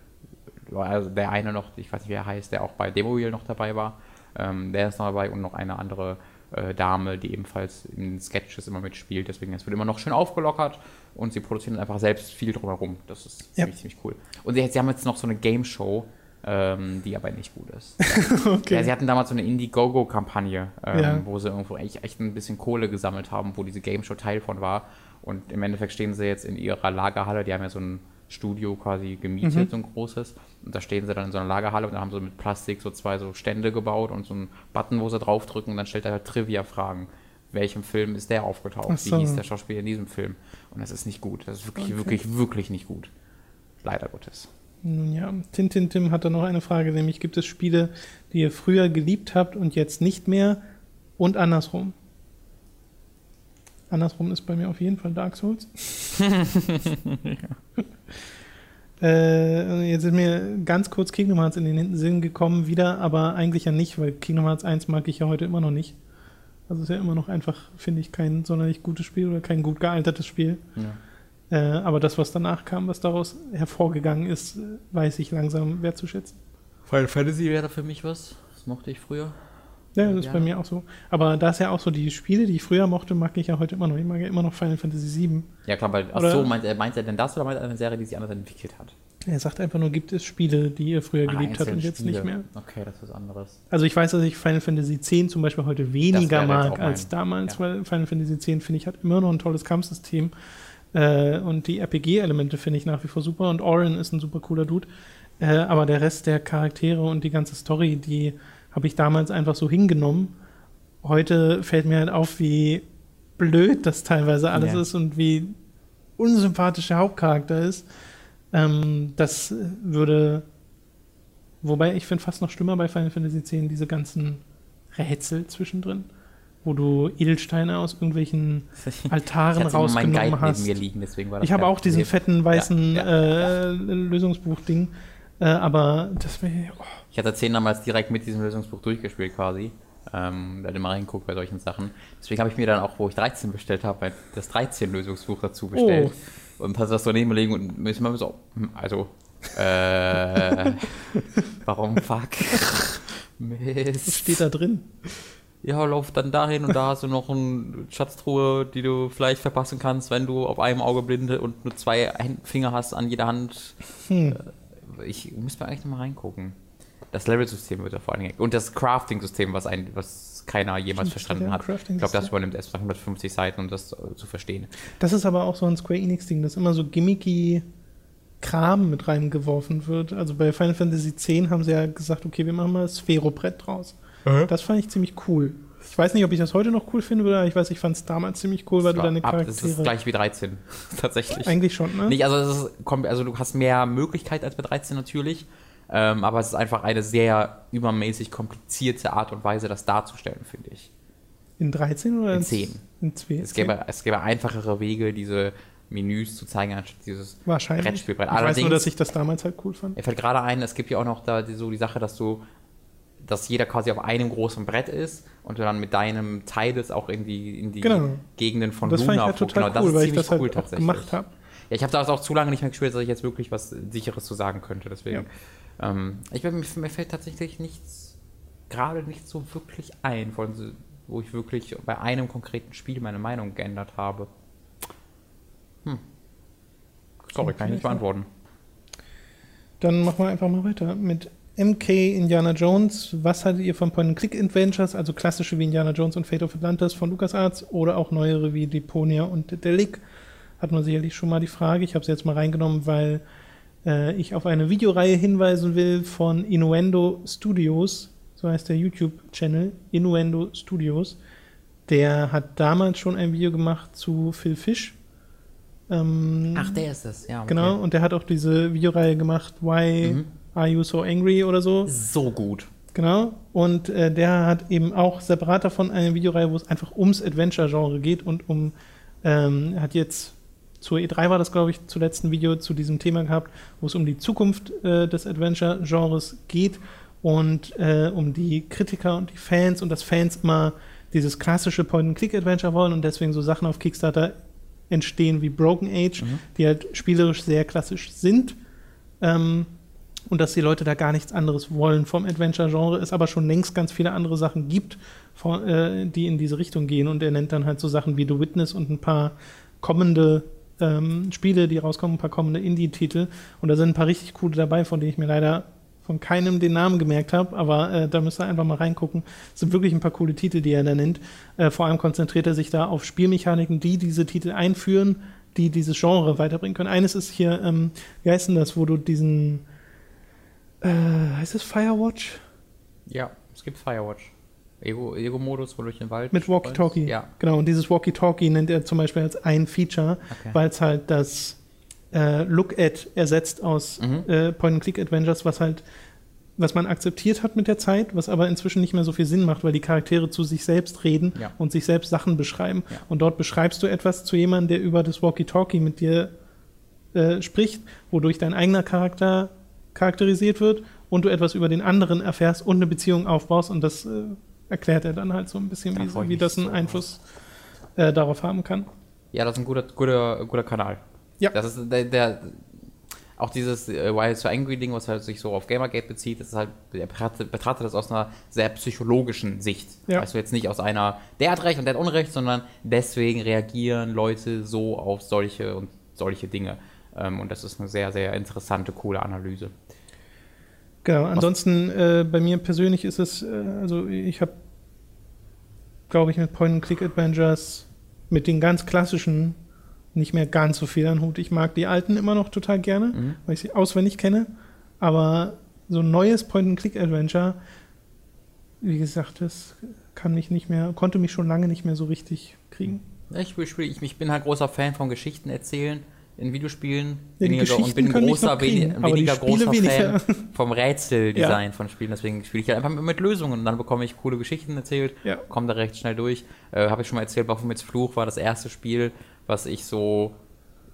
also der eine noch, ich weiß nicht, wie er heißt, der auch bei Demo Wheel noch dabei war, ähm, der ist noch dabei und noch eine andere äh, Dame, die ebenfalls in Sketches immer mitspielt, deswegen es wird immer noch schön aufgelockert und sie produzieren einfach selbst viel drumherum. Das ist Ja. ziemlich, ziemlich cool. Und sie, sie haben jetzt noch so eine Game Show, ähm, die aber nicht gut ist. *laughs* okay. Ja, sie hatten damals so eine Indiegogo-Kampagne, ähm, Ja. wo sie irgendwo echt, echt ein bisschen Kohle gesammelt haben, wo diese Game Show Teil von war. Und im Endeffekt stehen sie jetzt in ihrer Lagerhalle, die haben ja so ein Studio quasi gemietet, Mhm. so ein großes. Und da stehen sie dann in so einer Lagerhalle und da haben sie mit Plastik so zwei so Stände gebaut und so einen Button, wo sie draufdrücken und dann stellt er halt Trivia-Fragen. Welchem Film ist der aufgetaucht? So. Wie hieß der Schauspieler in diesem Film? Und das ist nicht gut. Das ist wirklich, Okay. wirklich, wirklich nicht gut. Leider Gottes. Nun ja, Tintin Tim hat da noch eine Frage, nämlich gibt es Spiele, die ihr früher geliebt habt und jetzt nicht mehr und andersrum? Andersrum ist bei mir auf jeden Fall Dark Souls. *laughs* *laughs* äh, jetzt ist mir ganz kurz Kingdom Hearts in den Sinn gekommen wieder, aber eigentlich ja nicht, weil Kingdom Hearts 1 mag ich ja heute immer noch nicht. Also ist ja immer noch einfach, finde ich, kein sonderlich gutes Spiel oder kein gut gealtertes Spiel. Ja. Äh, aber das, was danach kam, was daraus hervorgegangen ist, weiß ich langsam wertzuschätzen. Final Fantasy wäre für mich was. Das mochte ich früher. Ja, das ist ja. bei mir auch so. Aber da ist ja auch so, die Spiele, die ich früher mochte, mag ich ja heute immer noch. Ich mag ja immer noch Final Fantasy VII. Ja, klar, weil, ach so, meint, meint er denn das oder meint er eine Serie, die sich anders entwickelt hat? Er sagt einfach nur, gibt es Spiele, die ihr früher ah, geliebt habt und jetzt Spiele. nicht mehr. Okay, das ist was anderes. Also ich weiß, dass ich Final Fantasy X zum Beispiel heute weniger mag als damals, ja. weil Final Fantasy X, finde ich, hat immer noch ein tolles Kampfsystem. Äh, und die RPG-Elemente finde ich nach wie vor super und Orin ist ein super cooler Dude. Äh, aber der Rest der Charaktere und die ganze Story, die habe ich damals einfach so hingenommen. Heute fällt mir halt auf, wie blöd das teilweise alles ja. ist und wie unsympathisch der Hauptcharakter ist. Ähm, das würde, wobei ich finde fast noch schlimmer bei Final Fantasy X diese ganzen Rätsel zwischendrin wo du Edelsteine aus irgendwelchen *laughs* Altaren rausgenommen hast. Liegen, ich habe auch diesen fetten weißen ja, ja, äh, Lösungsbuch-Ding, äh, aber das wäre. Oh. Ich hatte 10 damals direkt mit diesem Lösungsbuch durchgespielt quasi. Ähm, da immer reingeguckt bei solchen Sachen. Deswegen habe ich mir dann auch, wo ich 13 bestellt habe, das 13-Lösungsbuch dazu bestellt. Oh. Und hast das so neben liegen und müssen wir so, hm, also, äh, warum fuck? *laughs* Mist. Was steht da drin? ja, lauf dann dahin und da hast du noch eine Schatztruhe, die du vielleicht verpassen kannst, wenn du auf einem Auge blinde und nur zwei Finger hast an jeder Hand. Hm. Äh, ich muss mal eigentlich nochmal reingucken. Das Level-System wird ja vor allen Dingen. Und das Crafting-System, was, ein, was keiner jemals verstanden hat. Ich glaube, das übernimmt erst mal 150 Seiten, um das zu verstehen. Das ist aber auch so ein Square Enix-Ding, dass immer so gimmicky Kram mit reingeworfen wird. Also bei Final Fantasy X haben sie ja gesagt, okay, wir machen mal das Sphärobrett draus. Mhm. Das fand ich ziemlich cool. Ich weiß nicht, ob ich das heute noch cool finde, oder ich weiß, ich fand es damals ziemlich cool, weil du deine Charaktere... Das ist gleich wie 13, *laughs* tatsächlich. Eigentlich schon, ne? Nicht, also, ist, also du hast mehr Möglichkeit als bei 13 natürlich, ähm, aber es ist einfach eine sehr übermäßig komplizierte Art und Weise, das darzustellen, finde ich. In 13 oder in 10? In 10. Es gäbe, es gäbe einfachere Wege, diese Menüs zu zeigen, anstatt dieses Wahrscheinlich. Brettspielbrett. Ich weiß nur, dass ich das damals halt cool fand. Mir fällt gerade ein, es gibt ja auch noch da die, so die Sache, dass du dass jeder quasi auf einem großen Brett ist und du dann mit deinem Teil das auch irgendwie in die genau. Gegenden von das Luna fand ich halt total genau, cool, weil ich das halt cool, auch gemacht habe. Ja, ich habe das auch zu lange nicht mehr gespielt, dass ich jetzt wirklich was Sicheres zu sagen könnte. Deswegen, ja. Ähm, ich, mir, mir fällt tatsächlich nichts, gerade nicht so wirklich ein, von, wo ich wirklich bei einem konkreten Spiel meine Meinung geändert habe. Hm. Sorry, kann ich nicht beantworten. Dann machen wir einfach mal weiter mit MK Indiana Jones, was haltet ihr von Point-and-Click-Adventures, also klassische wie Indiana Jones und Fate of Atlantis von LucasArts oder auch neuere wie Deponia und Delic? Hat man sicherlich schon mal die Frage. Ich habe sie jetzt mal reingenommen, weil äh, ich auf eine Videoreihe hinweisen will von Innuendo Studios, so heißt der YouTube-Channel, Innuendo Studios. Der hat damals schon ein Video gemacht zu Phil Fish. Ähm, Ach, der ist es, ja. Okay. Genau, und der hat auch diese Videoreihe gemacht, Why mhm. Are You So Angry oder so. So gut. Genau. Und äh, der hat eben auch separat davon eine Videoreihe, wo es einfach ums Adventure-Genre geht und um, ähm, hat jetzt zur E3 war das, glaube ich, zuletzt ein Video zu diesem Thema gehabt, wo es um die Zukunft äh, des Adventure-Genres geht und äh, um die Kritiker und die Fans und dass Fans immer dieses klassische Point-and-Click-Adventure wollen und deswegen so Sachen auf Kickstarter entstehen wie Broken Age, mhm. die halt spielerisch sehr klassisch sind. Ähm, und dass die Leute da gar nichts anderes wollen vom Adventure-Genre, es aber schon längst ganz viele andere Sachen gibt, äh, die in diese Richtung gehen. Und er nennt dann halt so Sachen wie The Witness und ein paar kommende ähm, Spiele, die rauskommen, ein paar kommende Indie-Titel. Und da sind ein paar richtig coole dabei, von denen ich mir leider von keinem den Namen gemerkt habe, aber äh, da müsst ihr einfach mal reingucken. Es sind wirklich ein paar coole Titel, die er da nennt. Äh, vor allem konzentriert er sich da auf Spielmechaniken, die diese Titel einführen, die dieses Genre weiterbringen können. Eines ist hier, ähm, wie heißt denn das, wo du diesen äh, heißt es Firewatch? Ja, es gibt Firewatch. Ego-Modus, wo durch den Wald. Mit Walkie-Talkie. Ja. Genau, und dieses Walkie-Talkie nennt er zum Beispiel als ein Feature, okay. weil es halt das äh, Look-At ersetzt aus mhm. äh, Point-and-Click-Adventures, was halt, was man akzeptiert hat mit der Zeit, was aber inzwischen nicht mehr so viel Sinn macht, weil die Charaktere zu sich selbst reden ja. und sich selbst Sachen beschreiben. Ja. Und dort beschreibst du etwas zu jemandem, der über das Walkie-Talkie mit dir äh, spricht, wodurch dein eigener Charakter charakterisiert wird und du etwas über den anderen erfährst und eine Beziehung aufbaust und das äh, erklärt er dann halt so ein bisschen, wie, wie das einen so Einfluss äh, darauf haben kann. Ja, das ist ein guter, guter, guter Kanal. Ja. Das ist der, der auch dieses äh, Wild so Angry Ding, was halt sich so auf Gamergate bezieht, das ist halt, er betrachtet, das aus einer sehr psychologischen Sicht. Ja. Du, jetzt nicht aus einer, der hat Recht und der hat Unrecht, sondern deswegen reagieren Leute so auf solche und solche Dinge. Ähm, und das ist eine sehr, sehr interessante, coole Analyse. Genau, ansonsten äh, bei mir persönlich ist es, äh, also ich habe, glaube ich, mit Point-and-Click-Adventures, mit den ganz klassischen nicht mehr ganz so viel an Hut. Ich mag die alten immer noch total gerne, Mhm. weil ich sie auswendig kenne. Aber so ein neues Point-and-Click-Adventure, wie gesagt, das kann mich nicht mehr, konnte mich schon lange nicht mehr so richtig kriegen. Ich, ich, ich bin halt großer Fan von Geschichten erzählen in Videospielen. Ja, weniger, und bin ein großer, kriegen, aber die weniger großer weniger. Fan vom Rätseldesign von Spielen. Deswegen spiele ich halt einfach mit Lösungen und dann bekomme ich coole Geschichten erzählt, Ja. komme da recht schnell durch. Äh, Habe ich schon mal erzählt, Baphomets Fluch war das erste Spiel, was ich so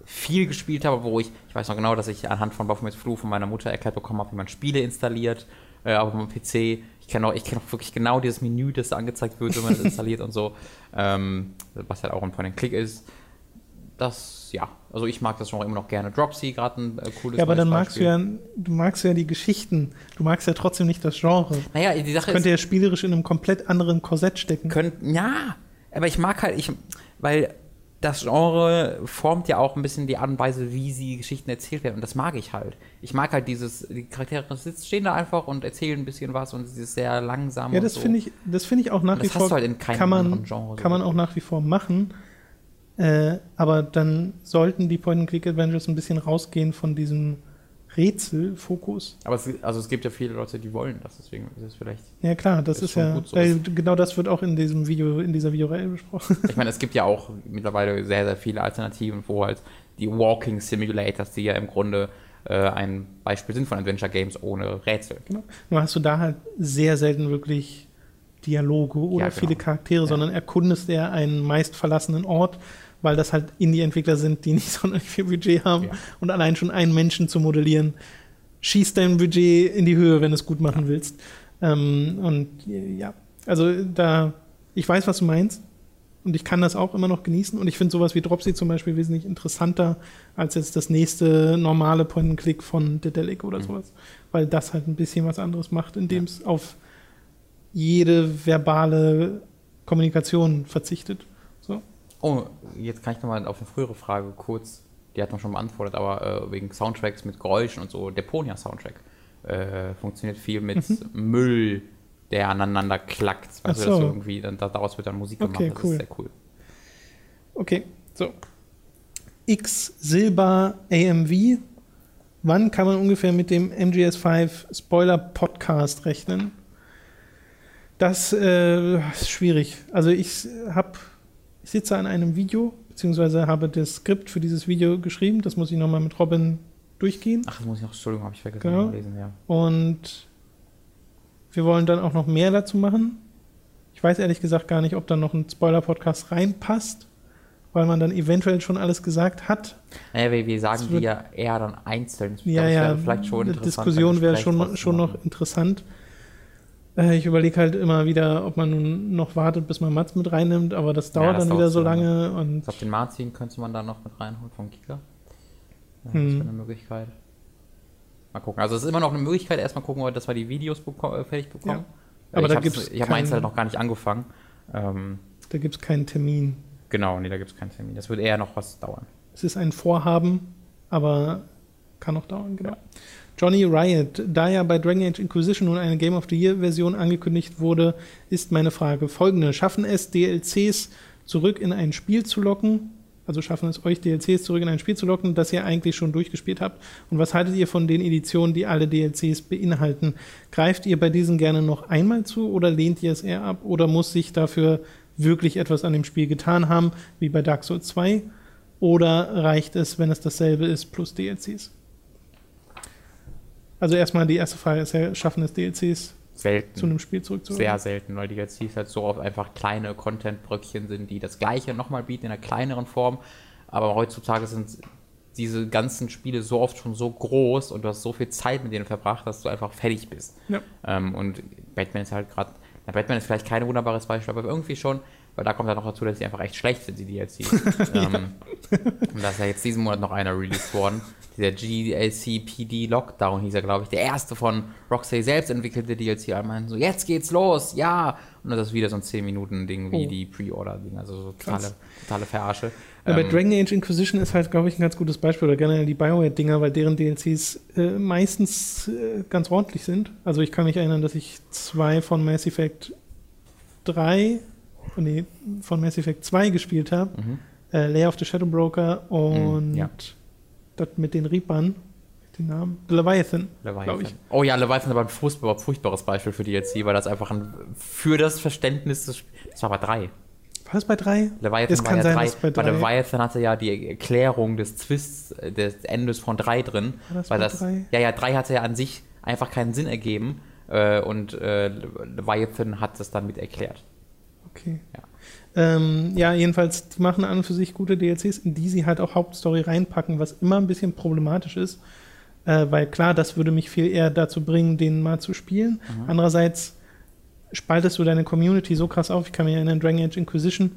viel gespielt habe, wo ich, ich weiß noch genau, dass ich anhand von Baphomets Fluch von meiner Mutter erklärt bekommen habe, wie man Spiele installiert, äh, auf meinem PC. Ich kenne auch, ich kenne auch wirklich genau dieses Menü, das da angezeigt wird, wenn man es *laughs* installiert und so. Ähm, was halt auch ein Point-and-Click ist. Das, ja, also ich mag das Genre immer noch gerne. Dropsy, gerade ein äh, cooles Ja, aber dann magst du ja, du magst ja die Geschichten. Du magst ja trotzdem nicht das Genre. Naja, die Sache Könnte ist, ja spielerisch in einem komplett anderen Korsett stecken. könnt, ja, aber ich mag halt, ich, weil das Genre formt ja auch ein bisschen die Art und Weise, wie sie Geschichten erzählt werden. Und das mag ich halt. Ich mag halt dieses, die Charaktere stehen da einfach und erzählen ein bisschen was und es ist sehr langsam. Ja, das so. finde ich, das finde ich auch nach Und wie das hast vor. du halt in keinem kann man, anderen Genre so kann man auch nach wie vor machen. Äh, aber dann sollten die Point-and-Click-Adventures ein bisschen rausgehen von diesem Rätselfokus. Aber es, also es gibt ja viele Leute, die wollen das, deswegen ist es vielleicht. Ja klar, das Ist ist, ja gut so. äh, genau das wird auch in diesem Video, in dieser Videoreihe besprochen. Ich meine, es gibt ja auch mittlerweile sehr, sehr viele Alternativen, wo halt die Walking Simulators, die ja im Grunde äh, ein Beispiel sind von Adventure Games ohne Rätsel. Genau. Nur hast du da halt sehr selten wirklich Dialoge oder Ja, genau. viele Charaktere, Ja. sondern erkundest eher einen meist verlassenen Ort, weil das halt Indie-Entwickler sind, die *laughs* nicht sonderlich viel Budget haben Ja. und allein schon einen Menschen zu modellieren, schießt dein Budget in die Höhe, wenn du es gut machen willst. Ähm, und ja, also da, ich weiß, was du meinst. Und ich kann das auch immer noch genießen. Und ich finde sowas wie Dropsy zum Beispiel wesentlich interessanter als jetzt das nächste normale Point-and-Click von Dedelic oder Mhm. sowas. Weil das halt ein bisschen was anderes macht, indem es auf jede verbale Kommunikation verzichtet. So. Oh, jetzt kann ich nochmal auf eine frühere Frage kurz, die hat man schon beantwortet, aber äh, wegen Soundtracks mit Geräuschen und so, Deponia-Soundtrack äh, funktioniert viel mit Müll, der aneinander klackt. Mhm. Weißt du, so. du irgendwie, dann, da- daraus wird dann Musik gemacht, Okay, das cool. ist sehr cool. Okay, so. X Silber AMV. Wann kann man ungefähr mit dem MGS5 Spoiler Podcast rechnen? Das äh, ist schwierig. Also ich habe, ich sitze an einem Video, beziehungsweise habe das Skript für dieses Video geschrieben. Das muss ich nochmal mit Robin durchgehen. Ach, das muss ich noch, Entschuldigung, habe ich vergessen Genau. lesen, ja. Und wir wollen dann auch noch mehr dazu machen. Ich weiß ehrlich gesagt gar nicht, ob dann noch ein Spoiler-Podcast reinpasst, weil man dann eventuell schon alles gesagt hat. Naja, wir, wir sagen die ja eher dann einzeln. Ja, ja, vielleicht schon Diskussion wäre schon, schon noch interessant. Äh, ich überlege halt immer wieder, ob man nun noch wartet, bis man Mats mit reinnimmt, aber das dauert das dann dauert wieder so lange. lange. Und Ich glaube, den Martin könnte man dann noch mit reinholen vom Kika. Ja, das Hm. wäre eine Möglichkeit. Mal gucken. Also es ist immer noch eine Möglichkeit, erstmal gucken, dass wir die Videos beko- äh, fertig bekommen. Ja. Aber ich da gibt's Ich habe meins halt noch gar nicht angefangen. Ähm, da gibt es keinen Termin. genau, nee, da gibt es keinen Termin. Das wird eher noch was dauern. Es ist ein Vorhaben, aber kann noch dauern, genau. Johnny Riot, da ja bei Dragon Age Inquisition nun eine Game of the Year Version angekündigt wurde, ist meine Frage folgende. Schaffen es DLCs zurück in ein Spiel zu locken? Also schaffen es euch DLCs zurück in ein Spiel zu locken, das ihr eigentlich schon durchgespielt habt? Und was haltet ihr von den Editionen, die alle DLCs beinhalten? Greift ihr bei diesen gerne noch einmal zu oder lehnt ihr es eher ab? Oder muss sich dafür wirklich etwas an dem Spiel getan haben, wie bei Dark Souls 2? Oder reicht es, wenn es dasselbe ist, plus DLCs? Also erstmal die erste Frage ist ja, schaffen es DLCs Selten. zu einem Spiel zurückzuholen? Sehr selten, weil die DLCs halt so oft einfach kleine Content-Bröckchen sind, die das gleiche nochmal bieten in einer kleineren Form. Aber heutzutage sind diese ganzen Spiele so oft schon so groß und du hast so viel Zeit mit denen verbracht, dass du einfach fertig bist. Ja. Ähm, und Batman ist halt gerade, Batman ist vielleicht kein wunderbares Beispiel, aber irgendwie schon, weil da kommt dann noch dazu, dass sie einfach echt schlecht sind, die DLCs. *laughs* ähm, und da ist ja jetzt diesen Monat noch einer released worden. Dieser GLC PD Lockdown hieß er, glaube ich. Der erste von Rocksteady selbst entwickelte DLC. Alle meinen so, jetzt geht's los, ja. Und das ist wieder so ein 10-Minuten-Ding wie Oh. die Pre-Order-Ding. Also so totale, totale Verarsche. Ja, bei Ähm, Dragon Age Inquisition ist halt, glaube ich, ein ganz gutes Beispiel oder generell die Bioware-Dinger, weil deren DLCs äh, meistens äh, ganz ordentlich sind. Also ich kann mich erinnern, dass ich zwei von Mass Effect 3, nee, von Mass Effect 2 gespielt habe. Mhm. Äh, Lair of the Shadow Broker und Mhm, ja. das mit den Reapern, den Namen, Leviathan, Leviathan. ich. Oh ja, Leviathan ist aber ein furchtbar, furchtbares Beispiel für DLC, weil das einfach ein, für das Verständnis des Das war bei drei. War das bei 3? Leviathan Es war kann ja sein, drei, bei drei- Leviathan hatte ja die Erklärung des Twists, äh, des Endes von drei drin. War das weil bei das, drei? Ja, ja, drei hatte ja an sich einfach keinen Sinn ergeben. Äh, und äh, Leviathan hat das dann mit erklärt. Okay. Ja. Ähm, ja, jedenfalls, die machen an und für sich gute DLCs, in die sie halt auch Hauptstory reinpacken, was immer ein bisschen problematisch ist. Äh, weil klar, das würde mich viel eher dazu bringen, den mal zu spielen. Mhm. Andererseits spaltest du deine Community so krass auf. Ich kann mich erinnern, Dragon Age Inquisition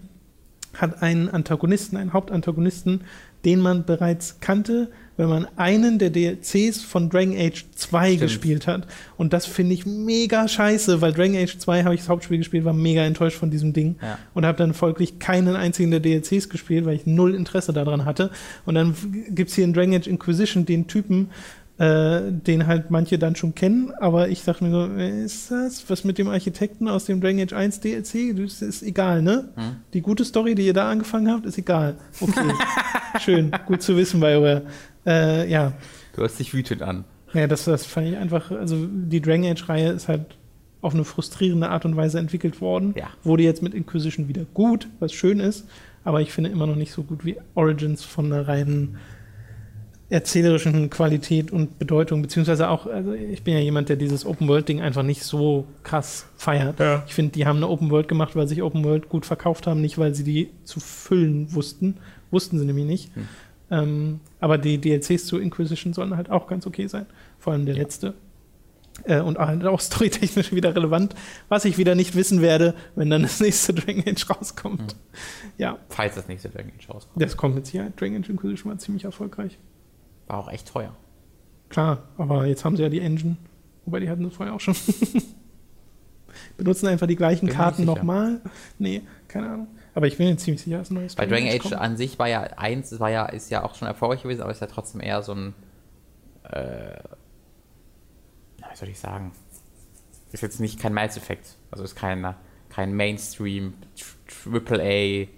hat einen Antagonisten, einen Hauptantagonisten, den man bereits kannte, wenn man einen der DLCs von Dragon Age 2 Stimmt. gespielt hat. Und das finde ich mega scheiße, weil Dragon Age 2 habe ich das Hauptspiel gespielt, war mega enttäuscht von diesem Ding Ja. und habe dann folglich keinen einzigen der DLCs gespielt, weil ich null Interesse daran hatte. Und dann gibt es hier in Dragon Age Inquisition den Typen, äh, den halt manche dann schon kennen, aber ich dachte mir so, ist das? Was mit dem Architekten aus dem Dragon Age 1 DLC? Das ist egal, ne? Hm. Die gute Story, die ihr da angefangen habt, ist egal. Okay, *laughs* schön, gut zu wissen, BioWare. Äh, ja, Du hörst dich wütend an. ja, das, das fand ich einfach, also die Dragon Age-Reihe ist halt auf eine frustrierende Art und Weise entwickelt worden. Ja. Wurde jetzt mit Inquisition wieder gut, was schön ist, aber ich finde immer noch nicht so gut wie Origins von der reinen erzählerischen Qualität und Bedeutung, beziehungsweise auch, also ich bin ja jemand, der dieses Open-World-Ding einfach nicht so krass feiert. Ja. Ich finde, die haben eine Open-World gemacht, weil sich Open-World gut verkauft haben, nicht weil sie die zu füllen wussten. Wussten sie nämlich nicht. Hm. Ähm, aber die DLCs zu Inquisition sollen halt auch ganz okay sein. Vor allem der Ja. letzte. Äh, und halt auch *laughs* storytechnisch wieder relevant, was ich wieder nicht wissen werde, wenn dann das nächste *laughs* Dragon Age rauskommt. Hm. Ja, Falls das nächste Dragon Age rauskommt. das kommt mit Sicherheit. Dragon Age Inquisition war ziemlich erfolgreich. War auch echt teuer. Klar, aber jetzt haben sie ja die Engine. Wobei die hatten sie vorher auch schon. *laughs* Benutzen einfach die gleichen Bin Karten nochmal? Nee, keine Ahnung. Aber ich bin mir ziemlich sicher, dass ein neues Bei Dragon Age kommt. an sich war ja eins, war ja, ist ja auch schon erfolgreich gewesen, aber ist ja trotzdem eher so ein, äh, wie soll ich sagen, ist jetzt nicht kein Mass Effect, also ist kein, kein Mainstream, AAA,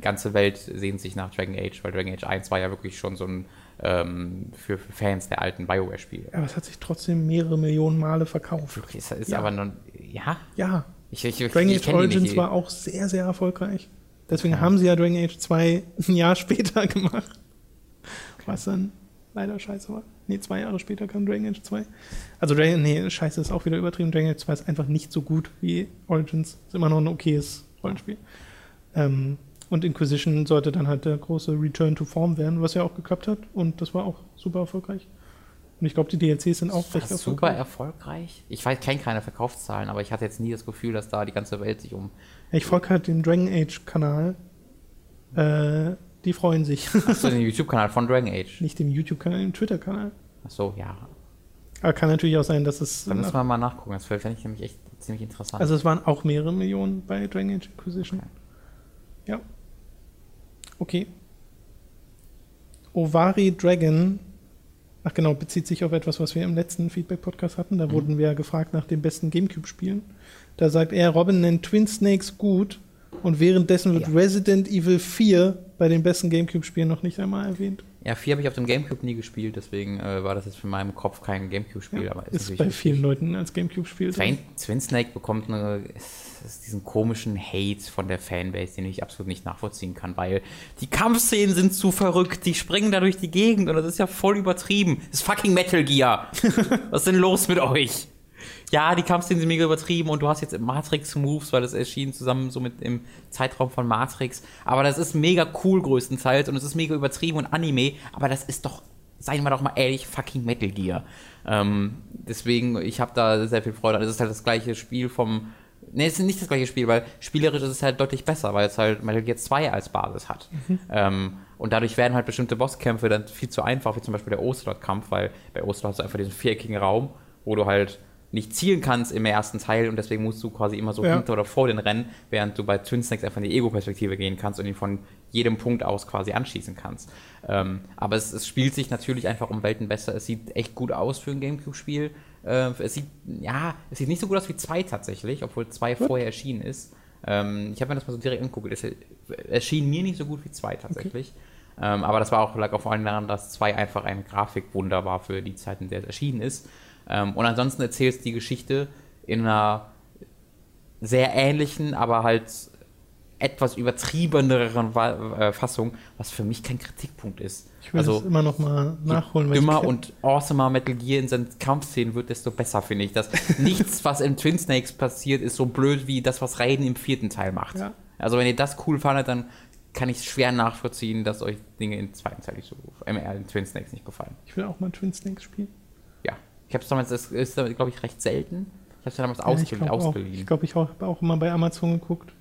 ganze Welt sehnt sich nach Dragon Age, weil Dragon Age 1 war ja wirklich schon so ein, ähm, für, für Fans der alten Bioware-Spiele. Aber es hat sich trotzdem mehrere Millionen Male verkauft. Wirklich, ist, ist Ja. aber noch, ja, Ja, ich, ich, Dragon Age Origins war auch sehr, sehr erfolgreich. Deswegen Ja. haben sie ja Dragon Age 2 ein Jahr später *laughs* gemacht. Was dann leider scheiße war. Nee, zwei Jahre später kam Dragon Age 2. Also Dragon, nee, scheiße ist auch wieder übertrieben. Dragon Age 2 ist einfach nicht so gut wie Origins. Ist immer noch ein okayes Rollenspiel. Ähm, und Inquisition sollte dann halt der große Return to Form werden, was ja auch geklappt hat. Und das war auch super erfolgreich. Und ich glaube, die DLCs sind auch recht das super erfolgreich. erfolgreich? Ich weiß, kenne keine Verkaufszahlen, aber ich hatte jetzt nie das Gefühl, dass da die ganze Welt sich um. Ich folge halt dem Dragon Age-Kanal. Äh, die freuen sich. Achso, den *laughs* YouTube-Kanal von Dragon Age. Nicht dem YouTube-Kanal, dem Twitter-Kanal. Achso, ja. Aber kann natürlich auch sein, dass es. Da müssen wir mal nachgucken. Das fände ich nämlich echt ziemlich interessant. also es waren auch mehrere Millionen bei Dragon Age Inquisition. Okay. Ja. Okay. Ovari Dragon. Ach genau, bezieht sich auf etwas, was wir im letzten Feedback-Podcast hatten. Da Mhm. wurden wir gefragt nach den besten Gamecube-Spielen. Da sagt er, Robin nennt Twin Snakes gut und währenddessen wird Ja. Resident Evil 4 bei den besten Gamecube-Spielen noch nicht einmal erwähnt. Ja, 4 habe ich auf dem Gamecube nie gespielt, deswegen äh, war das jetzt für meinem Kopf kein Gamecube-Spiel. Ja, aber ist natürlich bei vielen Leuten als Gamecube-Spiel. Twin Snake bekommt eine, ist, ist diesen komischen Hate von der Fanbase, den ich absolut nicht nachvollziehen kann, weil die Kampfszenen sind zu verrückt, die springen da durch die Gegend und das ist ja voll übertrieben. Das ist fucking Metal Gear. *laughs* Was ist denn los mit euch? Ja, die Kampfszenen sind mega übertrieben und du hast jetzt Matrix-Moves, weil das erschien zusammen so mit im Zeitraum von Matrix. Aber das ist mega cool größtenteils und es ist mega übertrieben und Anime, aber das ist doch, seien wir doch mal ehrlich, fucking Metal Gear. Ähm, deswegen, ich habe da sehr viel Freude. Das ist halt das gleiche Spiel vom Nee, es ist nicht das gleiche Spiel, weil spielerisch ist es halt deutlich besser, weil es halt Metal Gear 2 als Basis hat. Ähm, und dadurch werden halt bestimmte Bosskämpfe dann viel zu einfach, wie zum Beispiel der Ocelot-Kampf, weil bei Ocelot hast du einfach diesen viereckigen Raum, wo du halt nicht zielen kannst im ersten Teil und deswegen musst du quasi immer so Ja. hinter oder vor den Rennen, während du bei Twin Snakes einfach in die Ego-Perspektive gehen kannst und ihn von jedem Punkt aus quasi anschießen kannst. Ähm, aber es, es spielt sich natürlich einfach um Welten besser. Es sieht echt gut aus für ein Gamecube-Spiel. Äh, es sieht, ja, es sieht nicht so gut aus wie 2 tatsächlich, obwohl 2 vorher erschienen ist. Ähm, ich habe mir das mal so direkt angeguckt. Es erschien mir nicht so gut wie 2 tatsächlich. Ähm, aber das war auch, lag auch vor allem daran, dass 2 einfach ein Grafikwunder war für die Zeit, in der es erschienen ist. Ähm, und ansonsten erzählst die Geschichte in einer sehr ähnlichen, aber halt etwas übertriebeneren äh, Fassung, was für mich kein Kritikpunkt ist. Ich will also das immer noch mal nachholen. weil dümmer und awesomer Metal Gear in seinen Kampfszenen wird, desto besser finde ich. Dass *laughs* nichts, was im Twin Snakes passiert, ist so blöd wie das, was Raiden im vierten Teil macht. Ja. Also wenn ihr das cool fandet, dann kann ich schwer nachvollziehen, dass euch Dinge im zweiten Teil nicht so, im äh, in Twin Snakes nicht gefallen. Ich will auch mal Twin Snakes spielen. Ja. Ich habe es damals, das ist, glaube ich, recht selten. Ich habe es damals Ja, ich ausge glaube auch, ausgeliehen. ich, glaub, ich habe auch immer bei Amazon geguckt.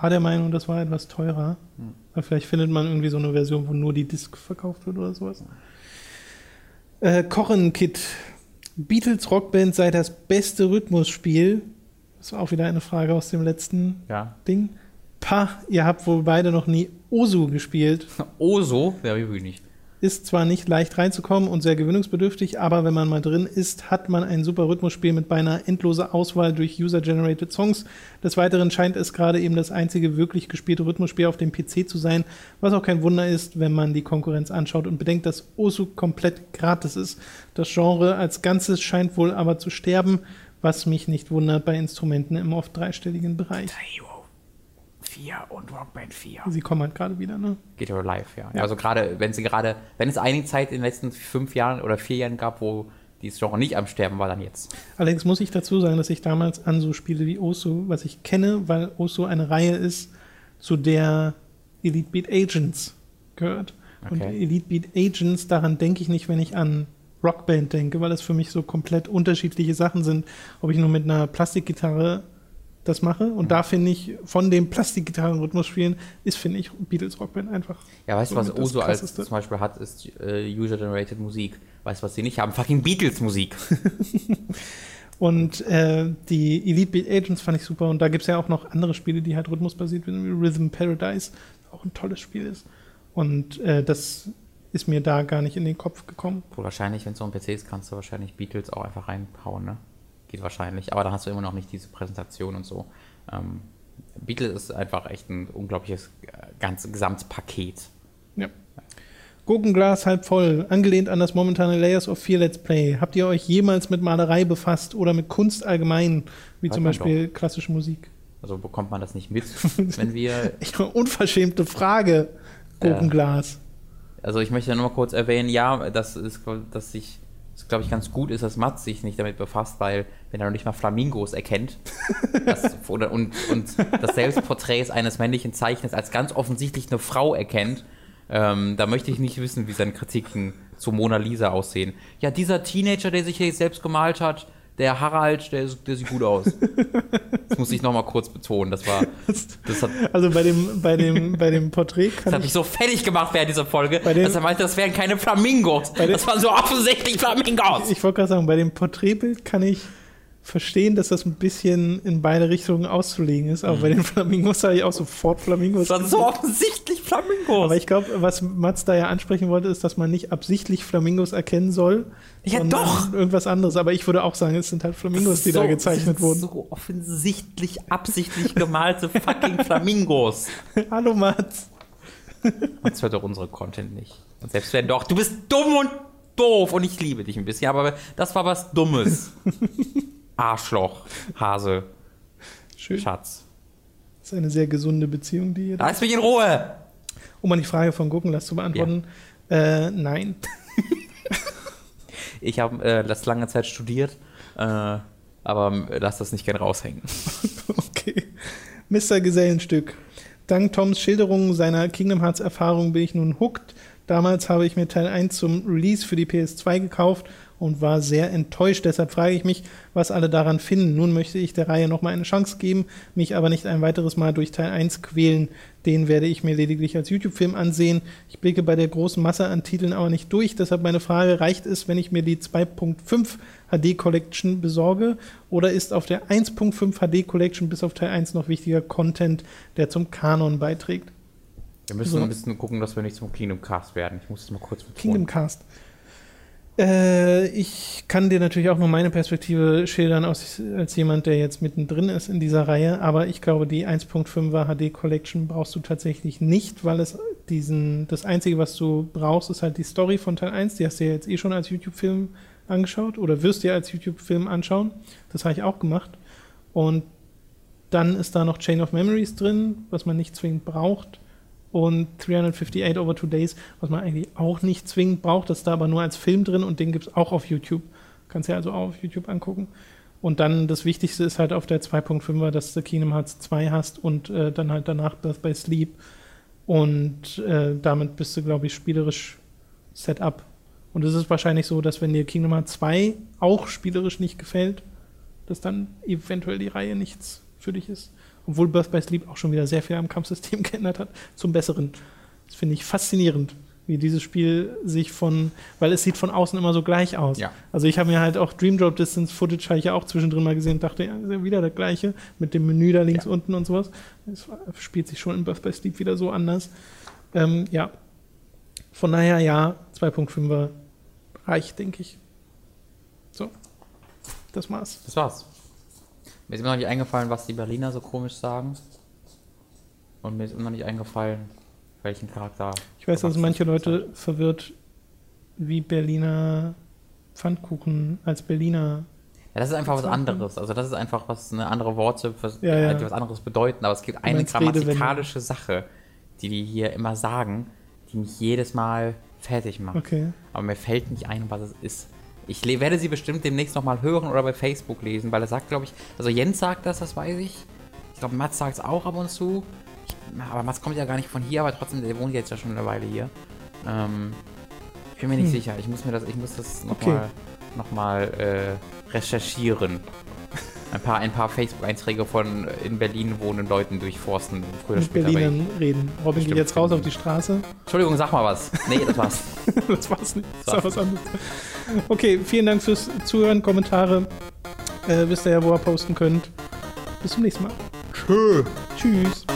War der Meinung, das war etwas teurer. Hm. Vielleicht findet man irgendwie so eine Version, wo nur die Disc verkauft wird oder sowas. Äh, Kochen-Kit. Beatles Rockband sei das beste Rhythmusspiel. Das war auch wieder eine Frage aus dem letzten Ja. Ding. Pah, ihr habt wohl beide noch nie Osu gespielt. Oso wäre übrigens nicht. Ist zwar nicht leicht reinzukommen und sehr gewöhnungsbedürftig, aber wenn man mal drin ist, hat man ein super Rhythmusspiel mit beinahe endloser Auswahl durch User-Generated Songs. Des Weiteren scheint es gerade eben das einzige wirklich gespielte Rhythmusspiel auf dem PC zu sein, was auch kein Wunder ist, wenn man die Konkurrenz anschaut und bedenkt, dass Osu komplett gratis ist. Das Genre als Ganzes scheint wohl aber zu sterben, was mich nicht wundert bei Instrumenten im oft dreistelligen Bereich. Hero 4 und Rockband 4. Sie kommen halt gerade wieder, ne? Geht aber live, ja. Ja. Also gerade, wenn sie gerade, wenn es einige Zeit in den letzten fünf Jahren oder vier Jahren gab, wo dieses Genre nicht am Sterben war, dann jetzt. Allerdings muss ich dazu sagen, dass ich damals an so Spiele wie Osu, was ich kenne, weil Osu eine Reihe ist, zu der Elite Beat Agents gehört. Und Okay. Elite Beat Agents, daran denke ich nicht, wenn ich an Rockband denke, weil das für mich so komplett unterschiedliche Sachen sind, ob ich nur mit einer Plastikgitarre das mache. Und da finde ich, von dem Plastikgitarren-Rhythmus-Spielen, ist, finde ich, Beatles Rockband einfach. Ja, weißt du, was Oso als zum Beispiel hat, ist äh, User-Generated Musik. Weißt du, was sie nicht haben? Fucking Beatles-Musik. *laughs* Und äh, die Elite Beat Agents fand ich super. Und da gibt es ja auch noch andere Spiele, die halt rhythmusbasiert sind, wie Rhythm Paradise, auch ein tolles Spiel ist. Und äh, das ist mir da gar nicht in den Kopf gekommen. Obwohl wahrscheinlich, wenn es so ein PC ist, kannst du wahrscheinlich Beatles auch einfach reinhauen, ne? Geht wahrscheinlich. Aber dann hast du immer noch nicht diese Präsentation und so. Ähm, Beatles ist einfach echt ein unglaubliches äh, ganz Gesamtpaket. Ja. Gurkenglas halb voll, angelehnt an das momentane Layers of Fear Let's Play. Habt ihr euch jemals mit Malerei befasst oder mit Kunst allgemein, wie Hört zum Beispiel klassische Musik? Also bekommt man das nicht mit, *laughs* wenn wir Echt eine unverschämte Frage, Gurkenglas. Also ich möchte nur mal kurz erwähnen, ja, das ist, dass ich, das glaube ich ganz gut ist, dass Mats sich nicht damit befasst, weil wenn er noch nicht mal Flamingos erkennt das, *laughs* oder, und, und das Selbstporträt eines männlichen Zeichners als ganz offensichtlich eine Frau erkennt, ähm, da möchte ich nicht wissen, wie seine Kritiken zu Mona Lisa aussehen. Ja, dieser Teenager, der sich hier selbst gemalt hat, der Harald, der, der sieht gut aus. Das muss ich noch mal kurz betonen. Das war, das hat, Also bei dem, bei dem, bei dem Porträt das hat ich mich so fertig gemacht während dieser Folge, dem- dass er meinte, das wären keine Flamingos. dem- Das waren so offensichtlich Flamingos. Ich wollte gerade sagen, bei dem Porträtbild kann ich verstehen, dass das ein bisschen in beide Richtungen auszulegen ist. Aber bei den Flamingos sage ich auch sofort Flamingos. Das waren so offensichtlich Flamingos. Aber ich glaube, was Mats da ja ansprechen wollte, ist, dass man nicht absichtlich Flamingos erkennen soll. Ja, doch! Irgendwas anderes. Aber ich würde auch sagen, es sind halt Flamingos, die da gezeichnet wurden. So offensichtlich, absichtlich gemalte fucking Flamingos. *laughs* Hallo Mats. Das hört doch unsere Content nicht. Und selbst wenn doch, du bist dumm und doof und ich liebe dich ein bisschen, aber das war was Dummes. *laughs* Arschloch, Hase, Schön. Schatz. Das ist eine sehr gesunde Beziehung, die ihr da. Lass mich in Ruhe! Um mal die Frage von Gurkenlass zu beantworten. Äh, nein. *laughs* Ich habe äh, das lange Zeit studiert, äh, aber äh, lass das nicht gern raushängen. *laughs* Okay. Mr. Gesellenstück. Dank Toms Schilderung seiner Kingdom Hearts Erfahrung bin ich nun hooked. Damals habe ich mir Teil 1 zum Release für die PS2 gekauft und war sehr enttäuscht. Deshalb frage ich mich, was alle daran finden. Nun möchte ich der Reihe nochmal eine Chance geben, mich aber nicht ein weiteres Mal durch Teil 1 quälen. Den werde ich mir lediglich als YouTube-Film ansehen. Ich blicke bei der großen Masse an Titeln aber nicht durch. Deshalb meine Frage, reicht es, wenn ich mir die 2.5 HD Collection besorge? Oder ist auf der 1.5 HD Collection bis auf Teil 1 noch wichtiger Content, der zum Kanon beiträgt? Wir müssen So. ein bisschen gucken, dass wir nicht zum Kingdom Cast werden. Ich muss das mal kurz betonen. Kingdom Cast. Äh, ich kann dir natürlich auch nur meine Perspektive schildern, aus, als jemand, der jetzt mittendrin ist in dieser Reihe. Aber ich glaube, die 1.5er HD Collection brauchst du tatsächlich nicht, weil es diesen, das Einzige, was du brauchst, ist halt die Story von Teil 1. Die hast du ja jetzt eh schon als YouTube-Film angeschaut oder wirst dir als YouTube-Film anschauen. Das habe ich auch gemacht. Und dann ist da noch Chain of Memories drin, was man nicht zwingend braucht. Und 358 over two days, was man eigentlich auch nicht zwingend braucht. Das ist da aber nur als Film drin und den gibt es auch auf YouTube. Kannst du ja also auch auf YouTube angucken. Und dann das Wichtigste ist halt auf der 2.5er, dass du Kingdom Hearts 2 hast und äh, dann halt danach Birth by Sleep. Und äh, damit bist du, glaube ich, spielerisch set up. Und es ist wahrscheinlich so, dass wenn dir Kingdom Hearts 2 auch spielerisch nicht gefällt, dass dann eventuell die Reihe nichts für dich ist. Obwohl Birth by Sleep auch schon wieder sehr viel am Kampfsystem *laughs* geändert hat, zum Besseren. Das finde ich faszinierend, wie dieses Spiel sich von, weil es sieht von außen immer so gleich aus. Ja. Also ich habe mir halt auch Dream Drop Distance Footage habe ich ja auch zwischendrin mal gesehen und dachte, ja, ist ja wieder das gleiche mit dem Menü da links Ja. unten und sowas. Es spielt sich schon in Birth by Sleep wieder so anders. Ähm, ja. Von daher ja, 2.5er reicht, denke ich. So. Das war's. Das war's. Mir ist immer noch nicht eingefallen, was die Berliner so komisch sagen. Und mir ist immer noch nicht eingefallen, welchen Charakter. Ich weiß, dass manche Leute verwirrt, wie Berliner Pfannkuchen als Berliner. Ja, das ist einfach was anderes. Also das ist einfach was eine andere Worte, was, Ja, ja. die was anderes bedeuten. Aber es gibt eine grammatikalische Sache, die die hier immer sagen, die mich jedes Mal fertig macht. Okay. Aber mir fällt nicht ein, was es ist. Ich werde sie bestimmt demnächst nochmal hören oder bei Facebook lesen, weil er sagt, glaube ich, also Jens sagt das, das weiß ich. Ich glaube, Mats sagt es auch ab und zu. Ich, aber Mats kommt ja gar nicht von hier, aber trotzdem, der wohnt jetzt ja schon eine Weile hier. Ähm, ich bin mir nicht Hm. sicher. Ich muss mir das, ich muss das Okay. nochmal noch mal, äh, recherchieren. Ein paar, ein paar Facebook-Einträge von in Berlin wohnenden Leuten durchforsten. Früher Mit später. Berlinern reden. Robin geht jetzt raus auf die Straße. Entschuldigung, sag mal was. Nee, das war's. *laughs* das war's nicht. Das war was anderes. Okay, vielen Dank fürs Zuhören. Kommentare. Äh, wisst ihr ja, wo ihr posten könnt. Bis zum nächsten Mal. Tschö. Tschüss.